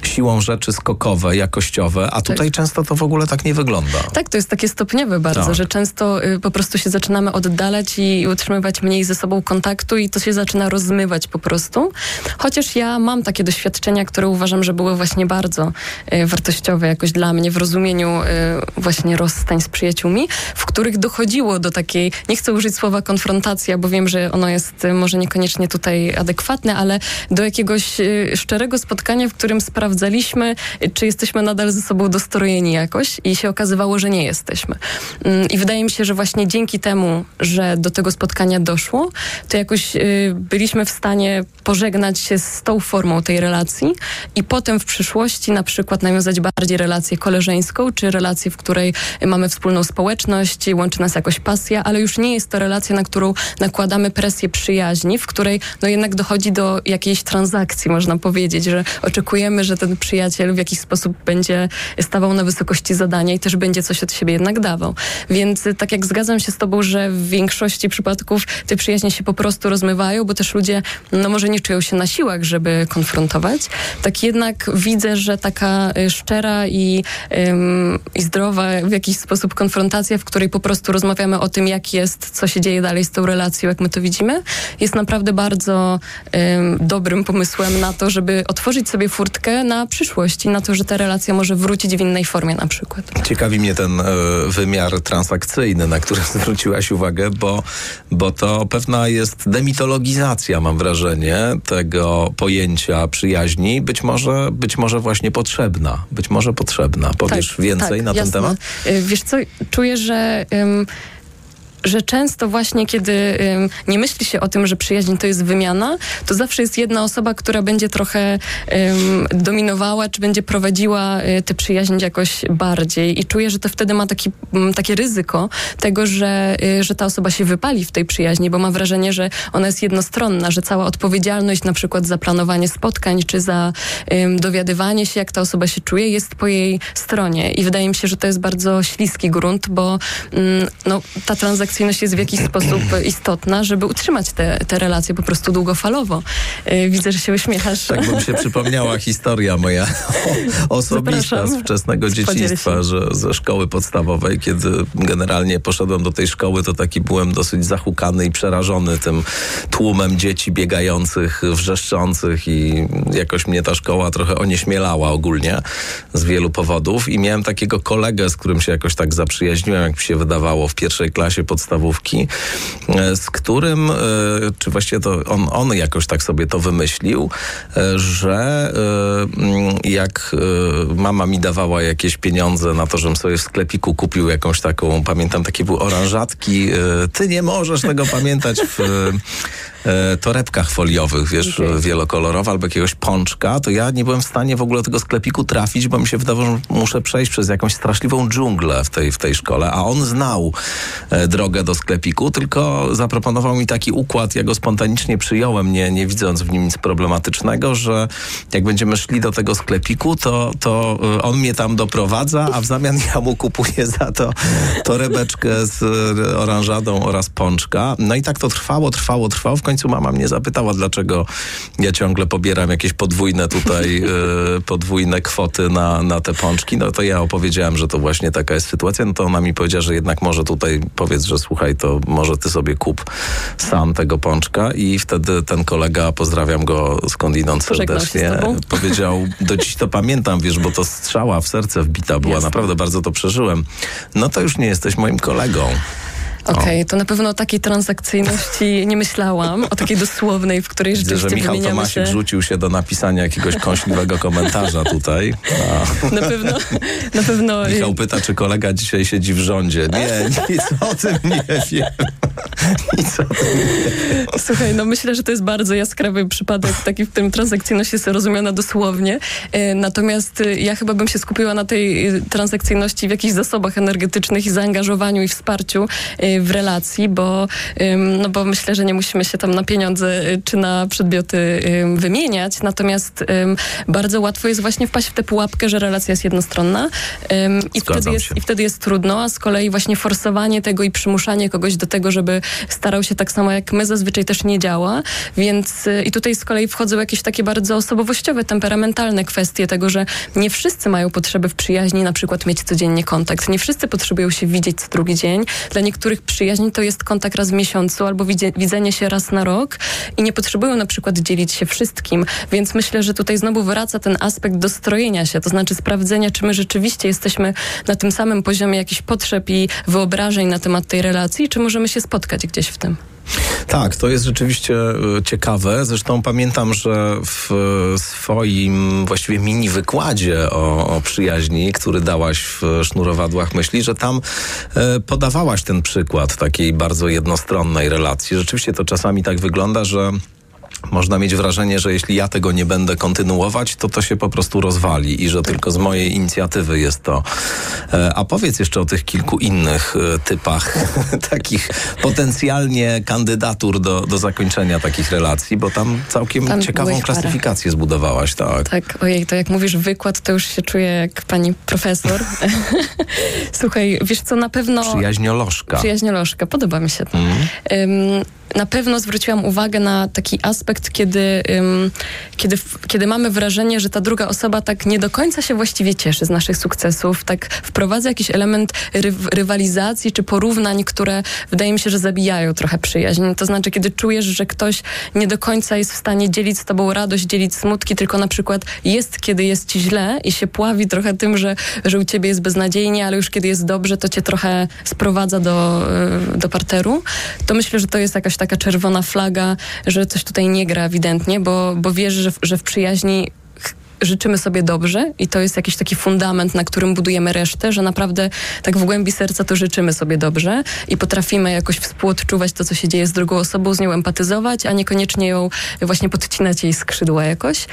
siłą rzeczy skokowe, jakościowe, a tutaj często to w ogóle tak nie wygląda. Tak, to jest takie stopniowe bardzo, Tak. że często y, po prostu się zaczynamy oddalać i utrzymywać mniej ze sobą kontaktu i to się zaczyna rozmywać po prostu. Chociaż ja mam takie doświadczenia, które uważam, że były właśnie bardzo y, wartościowe jakoś dla mnie w rozumieniu y, właśnie rozstań z przyjaciółmi, w których dochodziło do takiej, nie chcę użyć słowa konfrontacja, bo wiem, że ono jest y, może niekoniecznie tutaj adekwatne, ale do jakiegoś szczerego spotkania, w którym sprawdzaliśmy, czy jesteśmy nadal ze sobą dostrojeni jakoś i się okazywało, że nie jesteśmy. Mm, I wydaje mi się, że właśnie dzięki temu, że do tego spotkania doszło, to jakoś byliśmy w stanie pożegnać się z tą formą tej relacji i potem w przyszłości na przykład nawiązać bardziej relację koleżeńską, czy relację, w której mamy wspólną społeczność, łączy nas jakoś pasja, ale już nie jest to relacja, na którą nakładamy presję przyjaźni, w której no jednak dochodzi do jakiejś transakcji, można powiedzieć, że oczekujemy, że ten przyjaciel w jakiś sposób będzie stawał na wysokości zadania i też będzie coś od siebie jednak dawał. Więc y, tak jak zgadzam się z tobą, że w większości przypadków te przyjaźnie się po prostu rozmywają, bo też ludzie no może nie czują się na siłach, żeby konfrontować, tak jednak widzę, że taka y, szczera i, ym, i zdrowa w jakiś sposób konfrontacja, w której po prostu rozmawiamy o tym, jak jest, co się dzieje dalej z tą relacją, jak my to widzimy, jest naprawdę bardzo ym, dobrym pomysłem na to, żeby otworzyć sobie furtkę na przyszłość i na to, że ta relacja może wrócić w innej formie na przykład. Ciekawi mnie ten e, wymiar transakcyjny, na który zwróciłaś uwagę, bo, bo to pewna jest demitologizacja, mam wrażenie, tego pojęcia przyjaźni. Być może, być może właśnie potrzebna. Być może potrzebna. Powiesz więcej tak, na jasne. ten temat? Y, Wiesz co, czuję, że... ym, że często właśnie, kiedy nie myśli się o tym, że przyjaźń to jest wymiana, to zawsze jest jedna osoba, która będzie trochę dominowała, czy będzie prowadziła y, tę przyjaźń jakoś bardziej. I czuję, że to wtedy ma taki, mm, takie ryzyko tego, że, y, że ta osoba się wypali w tej przyjaźni, bo ma wrażenie, że ona jest jednostronna, że cała odpowiedzialność na przykład za planowanie spotkań, czy za dowiadywanie się, jak ta osoba się czuje, jest po jej stronie. I wydaje mi się, że to jest bardzo śliski grunt, bo mm, no, ta transakcja transakcyjność jest w jakiś sposób istotna, żeby utrzymać te, te relacje po prostu długofalowo. Y, widzę, że się uśmiechasz. Tak, bo mi się przypomniała historia moja osobista Zapraszam. z wczesnego dzieciństwa, że ze szkoły podstawowej, kiedy generalnie poszedłem do tej szkoły, to taki byłem dosyć zahukany i przerażony tym tłumem dzieci biegających, wrzeszczących i jakoś mnie ta szkoła trochę onieśmielała ogólnie z wielu powodów i miałem takiego kolegę, z którym się jakoś tak zaprzyjaźniłem, jak mi się wydawało, w pierwszej klasie podstawówki, e, z którym, e, czy właściwie to on, on jakoś tak sobie to wymyślił, e, że jak mama mi dawała jakieś pieniądze na to, żebym sobie w sklepiku kupił jakąś taką, pamiętam, takie były oranżatki, ty nie możesz tego pamiętać w e, torebkach foliowych, wiesz, wielokolorowe, albo jakiegoś pączka, to ja nie byłem w stanie w ogóle do tego sklepiku trafić, bo mi się wydawało, że muszę przejść przez jakąś straszliwą dżunglę w tej, w tej szkole, a on znał e, drogę do sklepiku, tylko zaproponował mi taki układ, ja go spontanicznie przyjąłem, nie, nie widząc w nim nic problematycznego, że jak będziemy szli do tego sklepiku, to, to e, on mnie tam doprowadza, a w zamian ja mu kupuję za to torebeczkę z e, oranżadą oraz pączka. No i tak to trwało, trwało, trwało. W końcu mama mnie zapytała, dlaczego ja ciągle pobieram jakieś podwójne tutaj, e, podwójne kwoty na, na te pączki. No to ja opowiedziałem, że to właśnie taka jest sytuacja. No to ona mi powiedziała, że jednak może tutaj powiedz, że słuchaj, to może ty sobie kup sam tego pączka i wtedy ten kolega, pozdrawiam go skądinąd serdecznie, powiedział, do dziś to pamiętam, wiesz, bo to strzała w serce wbita była, Jasne. naprawdę bardzo to przeżyłem. No to już nie jesteś moim kolegą. Okej, to na pewno o takiej transakcyjności nie myślałam, o takiej dosłownej, w której Widzę, że rzeczywiście Michał wymieniamy Tomasik się. rzucił się do napisania jakiegoś kąśliwego komentarza tutaj. A. Na pewno, na pewno Michał pyta, czy kolega dzisiaj siedzi w rządzie. Nie, nic o tym nie wiem. Nic o tym nie wiem. Słuchaj, no myślę, że to jest bardzo jaskrawy przypadek, taki, w którym transakcyjność jest rozumiana dosłownie. E, Natomiast e, ja chyba bym się skupiła na tej transakcyjności w jakichś zasobach energetycznych i zaangażowaniu i wsparciu w relacji, bo, no bo myślę, że nie musimy się tam na pieniądze e, czy na przedmioty ym, wymieniać. Natomiast bardzo łatwo jest właśnie wpaść w tę pułapkę, że relacja jest jednostronna i, Zgadzam wtedy jest, się. i wtedy jest trudno, a z kolei właśnie forsowanie tego i przymuszanie kogoś do tego, żeby starał się tak samo jak my, zazwyczaj też nie działa. Więc y, i tutaj z kolei wchodzą jakieś takie bardzo osobowościowe, temperamentalne kwestie tego, że nie wszyscy mają potrzeby w przyjaźni na przykład mieć codziennie kontakt. Nie wszyscy potrzebują się widzieć co drugi dzień. Dla niektórych przyjaźń to jest kontakt raz w miesiącu albo widzenie się raz na rok i nie potrzebują na przykład dzielić się wszystkim. Więc myślę, że tutaj znowu wraca ten aspekt dostrojenia się, to znaczy sprawdzenia, czy my rzeczywiście jesteśmy na tym samym poziomie jakichś potrzeb i wyobrażeń na temat tej relacji, czy możemy się spotkać gdzieś w tym. Tak, to jest rzeczywiście e, ciekawe. Zresztą pamiętam, że w e, swoim właściwie mini wykładzie o, o przyjaźni, który dałaś w sznurowadłach myśli, że tam e, podawałaś ten przykład takiej bardzo jednostronnej relacji. Rzeczywiście to czasami tak wygląda, że można mieć wrażenie, że jeśli ja tego nie będę kontynuować, to to się po prostu rozwali i że tylko z mojej inicjatywy jest to. E, A powiedz jeszcze o tych kilku innych e, typach takich potencjalnie kandydatur do, do zakończenia takich relacji, bo tam całkiem Tam ciekawą klasyfikację zbudowałaś, tak. Tak, ojej, to jak mówisz wykład, to już się czuję jak pani profesor. Słuchaj, wiesz co, na pewno... Przyjaźniolożka. Przyjaźniolożka, podoba mi się to. Mhm. Ym, na pewno zwróciłam uwagę na taki aspekt, kiedy, ym, kiedy, w- kiedy mamy wrażenie, że ta druga osoba tak nie do końca się właściwie cieszy z naszych sukcesów, tak wprowadza jakiś element ryw, rywalizacji czy porównań, które wydaje mi się, że zabijają trochę przyjaźń. To znaczy, kiedy czujesz, że ktoś nie do końca jest w stanie dzielić z tobą radość, dzielić smutki, tylko na przykład jest, kiedy jest ci źle i się pławi trochę tym, że, że u ciebie jest beznadziejnie, ale już kiedy jest dobrze, to cię trochę sprowadza do, y, do parteru, to myślę, że to jest jakaś taka czerwona flaga, że coś tutaj nie gra ewidentnie, bo, bo wiesz, że, w- że w przyjaźni życzymy sobie dobrze i to jest jakiś taki fundament, na którym budujemy resztę, że naprawdę tak w głębi serca to życzymy sobie dobrze i potrafimy jakoś współodczuwać to, co się dzieje z drugą osobą, z nią empatyzować, a niekoniecznie ją właśnie podcinać jej skrzydła jakoś.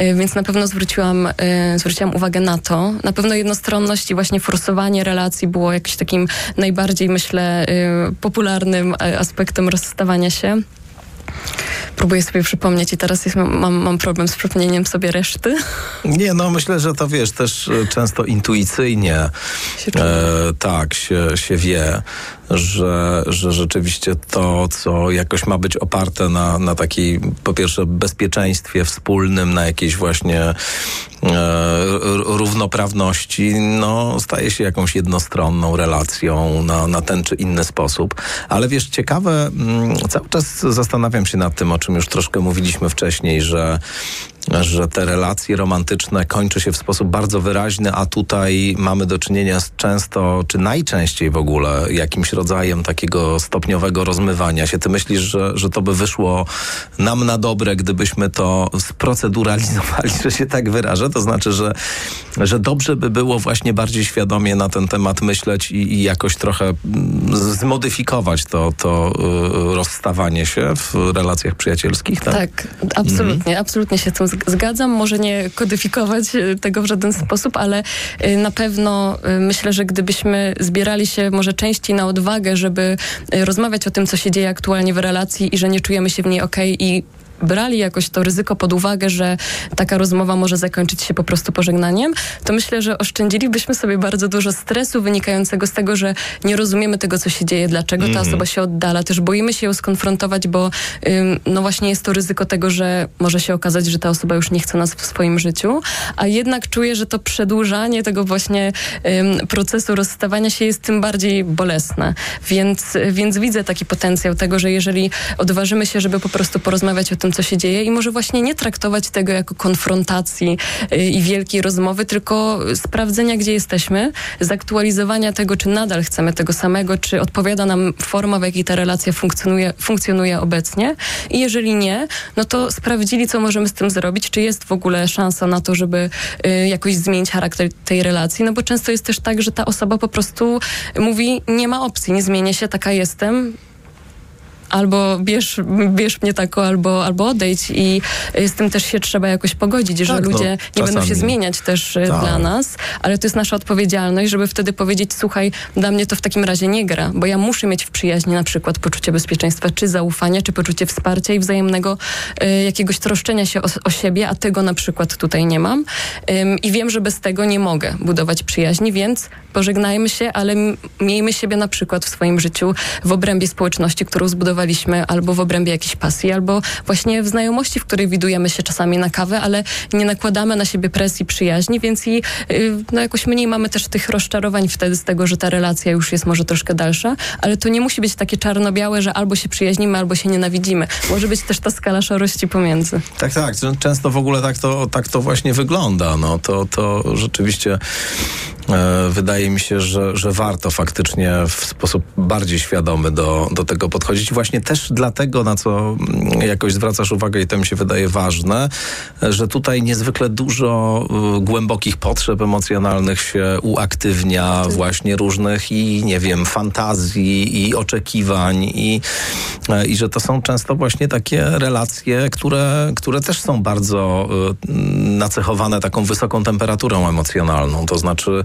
Y, Więc na pewno zwróciłam, y, zwróciłam uwagę na to. Na pewno jednostronność i właśnie forsowanie relacji było jakimś takim najbardziej, myślę, y, popularnym aspektem rozstawania się. Próbuję sobie przypomnieć i teraz jest, mam, mam problem z przypomnieniem sobie reszty. Nie, no myślę, że to wiesz, też e, często intuicyjnie e, tak się, się wie, że, że rzeczywiście to, co jakoś ma być oparte na, na takiej, po pierwsze, bezpieczeństwie wspólnym, na jakiejś właśnie e, równoprawności, no, staje się jakąś jednostronną relacją na, na ten czy inny sposób. Ale wiesz, ciekawe, mm, cały czas zastanawiam się nad tym, o czym już troszkę mówiliśmy wcześniej, że że te relacje romantyczne kończy się w sposób bardzo wyraźny, a tutaj mamy do czynienia z często, czy najczęściej w ogóle, jakimś rodzajem takiego stopniowego rozmywania się. Ty myślisz, że, że to by wyszło nam na dobre, gdybyśmy to sproceduralizowali, że się tak wyrażę? To znaczy, że, że dobrze by było właśnie bardziej świadomie na ten temat myśleć i, i jakoś trochę mm, zmodyfikować to, to y, rozstawanie się w relacjach przyjacielskich, tak? Tak, absolutnie, mhm. absolutnie się tym zgadzam. Może nie kodyfikować e, tego w żaden sposób, ale e, na pewno e, myślę, że gdybyśmy zbierali się może częściej na odwagę, żeby rozmawiać o tym, co się dzieje aktualnie w relacji i że nie czujemy się w niej ok i brali jakoś to ryzyko pod uwagę, że taka rozmowa może zakończyć się po prostu pożegnaniem, to myślę, że oszczędzilibyśmy sobie bardzo dużo stresu wynikającego z tego, że nie rozumiemy tego, co się dzieje, dlaczego ta mhm. osoba się oddala. Też boimy się ją skonfrontować, bo ym, no właśnie jest to ryzyko tego, że może się okazać, że ta osoba już nie chce nas w swoim życiu, a jednak czuję, że to przedłużanie tego właśnie ym, procesu rozstawania się jest tym bardziej bolesne. Więc, więc widzę taki potencjał tego, że jeżeli odważymy się, żeby po prostu porozmawiać o tym, co się dzieje i może właśnie nie traktować tego jako konfrontacji y, i wielkiej rozmowy, tylko sprawdzenia, gdzie jesteśmy, zaktualizowania tego, czy nadal chcemy tego samego, czy odpowiada nam forma, w jakiej ta relacja funkcjonuje, funkcjonuje obecnie. I jeżeli nie, no to sprawdzili, co możemy z tym zrobić, czy jest w ogóle szansa na to, żeby y, jakoś zmienić charakter tej relacji, no bo często jest też tak, że ta osoba po prostu mówi, nie ma opcji, nie zmienię się, taka jestem, albo bierz, bierz mnie tako, albo, albo odejdź i z tym też się trzeba jakoś pogodzić, że tak, ludzie no, nie będą się zmieniać też e, tak. dla nas, ale to jest nasza odpowiedzialność, żeby wtedy powiedzieć, słuchaj, dla mnie to w takim razie nie gra, bo ja muszę mieć w przyjaźni na przykład poczucie bezpieczeństwa, czy zaufania, czy poczucie wsparcia i wzajemnego y, jakiegoś troszczenia się o, o, siebie, a tego na przykład tutaj nie mam. Ym, I wiem, że bez tego nie mogę budować przyjaźni, więc pożegnajmy się, ale miejmy siebie na przykład w swoim życiu w obrębie społeczności, którą zbudowaliśmy albo w obrębie jakiejś pasji, albo właśnie w znajomości, w której widujemy się czasami na kawę, ale nie nakładamy na siebie presji przyjaźni, więc i y, no jakoś mniej mamy też tych rozczarowań wtedy z tego, że ta relacja już jest może troszkę dalsza, ale to nie musi być takie czarno-białe, że albo się przyjaźnimy, albo się nienawidzimy. Może być też ta skala szarości pomiędzy. Tak, tak. Często w ogóle tak to, tak to właśnie wygląda. No, to, to rzeczywiście wydaje mi się, że, że warto faktycznie w sposób bardziej świadomy do, do tego podchodzić. Właśnie też dlatego, na co jakoś zwracasz uwagę i to mi się wydaje ważne, że tutaj niezwykle dużo y, głębokich potrzeb emocjonalnych się uaktywnia, właśnie różnych i nie wiem, fantazji i oczekiwań i, e, i że to są często właśnie takie relacje, które, które też są bardzo y, nacechowane taką wysoką temperaturą emocjonalną. To znaczy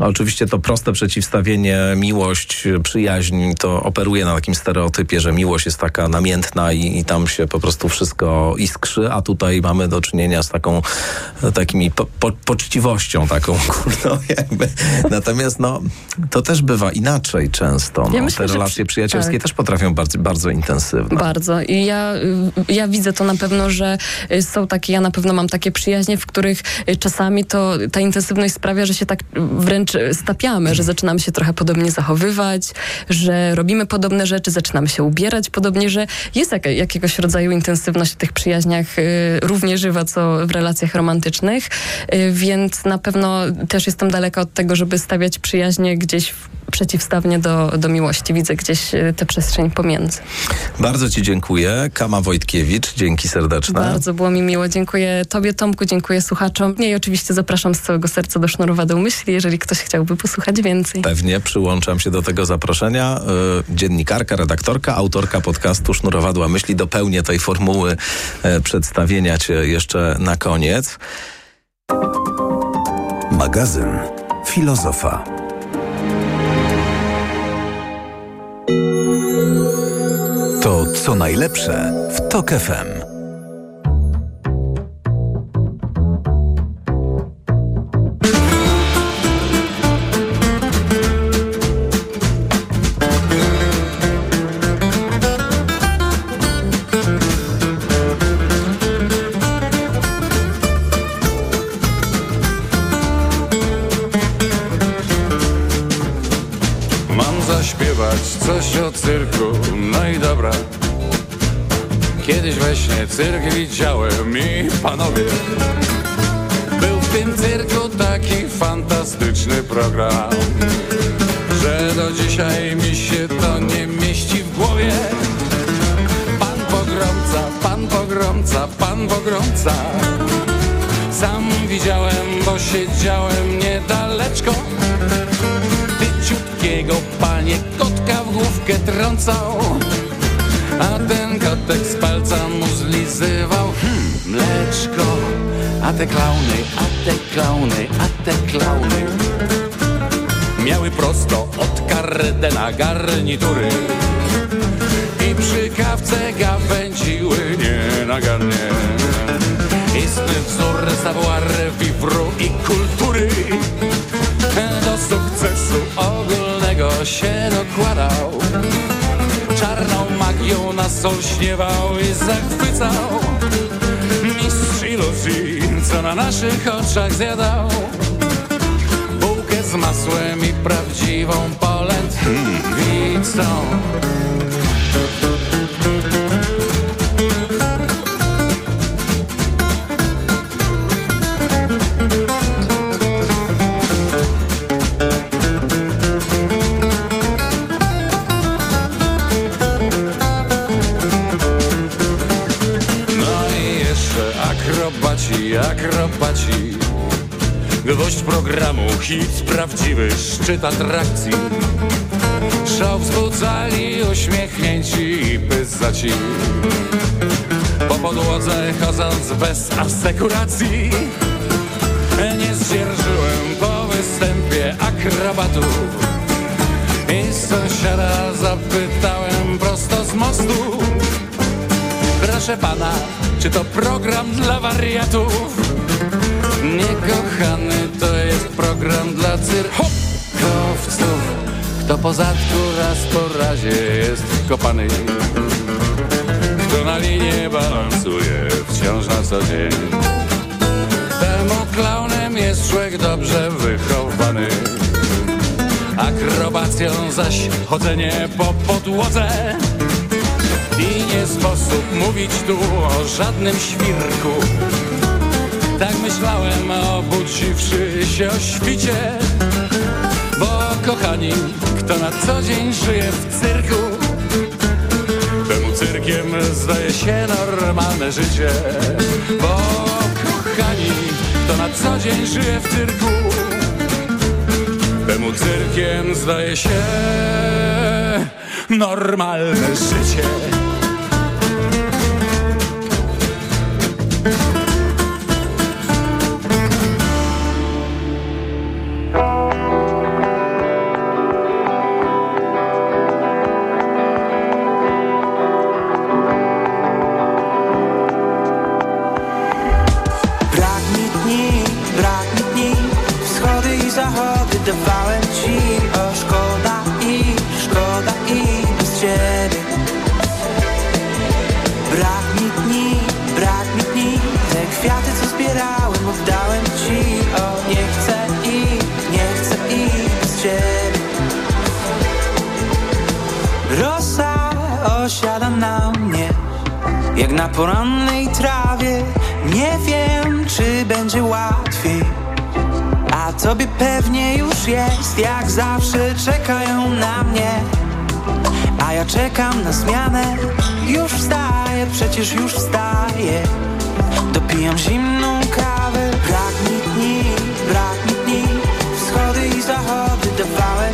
Oczywiście to proste przeciwstawienie miłość, przyjaźń to operuje na takim stereotypie, że miłość jest taka namiętna i, i tam się po prostu wszystko iskrzy, a tutaj mamy do czynienia z taką takimi po, po, poczciwością taką, kurno, jakby. Natomiast no, to też bywa inaczej często. No. Ja myślę, Te relacje przy... przyjacielskie tak. też potrafią bardzo, bardzo intensywne. Bardzo. I ja, ja widzę to na pewno, że są takie, ja na pewno mam takie przyjaźnie, w których czasami to ta intensywność sprawia, że się tak wręcz wręcz stapiamy, że zaczynamy się trochę podobnie zachowywać, że robimy podobne rzeczy, zaczynamy się ubierać podobnie, że jest jak, jakiegoś rodzaju intensywność w tych przyjaźniach y, równie żywa, co w relacjach romantycznych, y, więc na pewno też jestem daleka od tego, żeby stawiać przyjaźnie gdzieś w przeciwstawnie do, do miłości. Widzę gdzieś e, tę przestrzeń pomiędzy. Bardzo Ci dziękuję. Kama Wojtkiewicz, dzięki serdeczne. Bardzo było mi miło. Dziękuję Tobie, Tomku, dziękuję słuchaczom. I oczywiście zapraszam z całego serca do Sznurowadeł Myśli, jeżeli ktoś chciałby posłuchać więcej. Pewnie, przyłączam się do tego zaproszenia. E, dziennikarka, redaktorka, autorka podcastu Sznurowadła Myśli dopełnię tej formuły e, przedstawienia Cię jeszcze na koniec. Magazyn Filozofa. Co najlepsze w TOK FM. No i dobra. Kiedyś we śnie cyrk widziałem i panowie Był w tym cyrku taki fantastyczny program Że do dzisiaj mi się to nie mieści w głowie. Pan pogromca, pan pogromca, pan pogromca. Sam widziałem, bo siedziałem niedaleczko Panie kotka w główkę trącał A ten kotek z palca mu zlizywał. Hmm, mleczko A te klauny, a te klauny, a te klauny Miały prosto od kardena garnitury I przy kawce gawędziły nienagannie. Istny wzór savoir vivru i kultury się dokładał. Czarną magią nas olśniewał i zachwycał. Mistrz iluzji, co na naszych oczach zjadał. Bułkę z masłem i prawdziwą polędwicą Gwoźdź programu, hit prawdziwy, szczyt atrakcji. Szał wzbudzali uśmiechnięci i pyzaci Po podłodze chodząc bez asekuracji Nie zdzierżyłem po występie akrobatów I sąsiada zapytałem prosto z mostu. Proszę pana, czy to program dla wariatów? Nie kochany, to jest program dla cyrkowców Kto po zadku raz po razie jest kopany. Kto na linie balansuje wciąż na co dzień. Temu klaunem jest człowiek dobrze wychowany. Akrobacją zaś chodzenie po podłodze. I nie sposób mówić tu o żadnym świrku Tak myślałem obudziwszy się o świcie. Bo kochani, kto na co dzień żyje w cyrku Temu cyrkiem zdaje się normalne życie. Bo kochani, kto na co dzień żyje w cyrku Temu cyrkiem zdaje się normalne życie Brak mi dni, brak mi dni. Te kwiaty co zbierałem oddałem ci. O nie chcę i, nie chcę i bez ciebie. Rosa osiada na mnie jak na porannej trawie. Nie wiem, czy będzie łatwiej A tobie pewnie już jest Jak zawsze czekają na mnie. A ja czekam na zmianę Już przecież już wstaję. Dopijam zimną kawę. Brak mi dni, brak mi dni. Wschody i zachody dawałem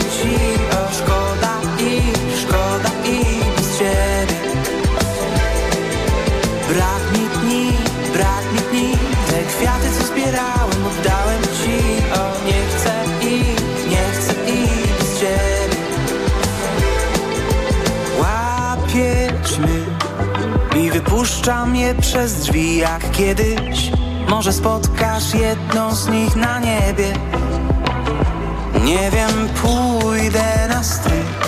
wypuszczam je przez drzwi jak kiedyś. Może spotkasz jedną z nich na niebie. Nie wiem, pójdę na strych.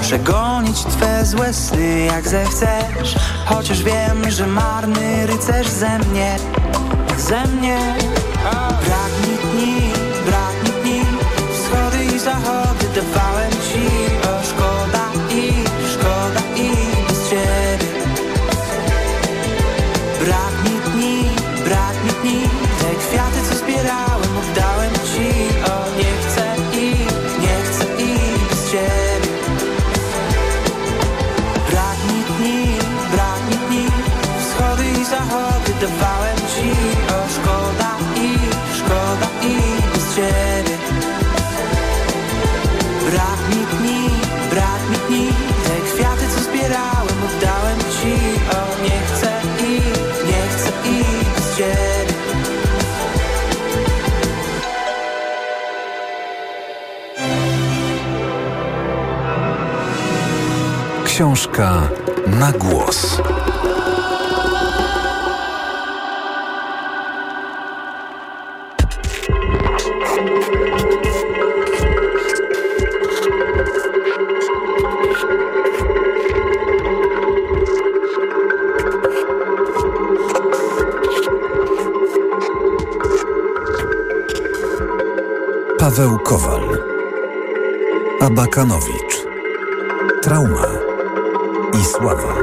Przegonić twe złe sny jak zechcesz. Chociaż wiem, że marny rycerz ze mnie. Ze mnie. Brak mi dni, brak mi dni. Wschody i zachody dawałem Książka na głos. Paweł Kowal. Abakanowicz. Trauma i sława.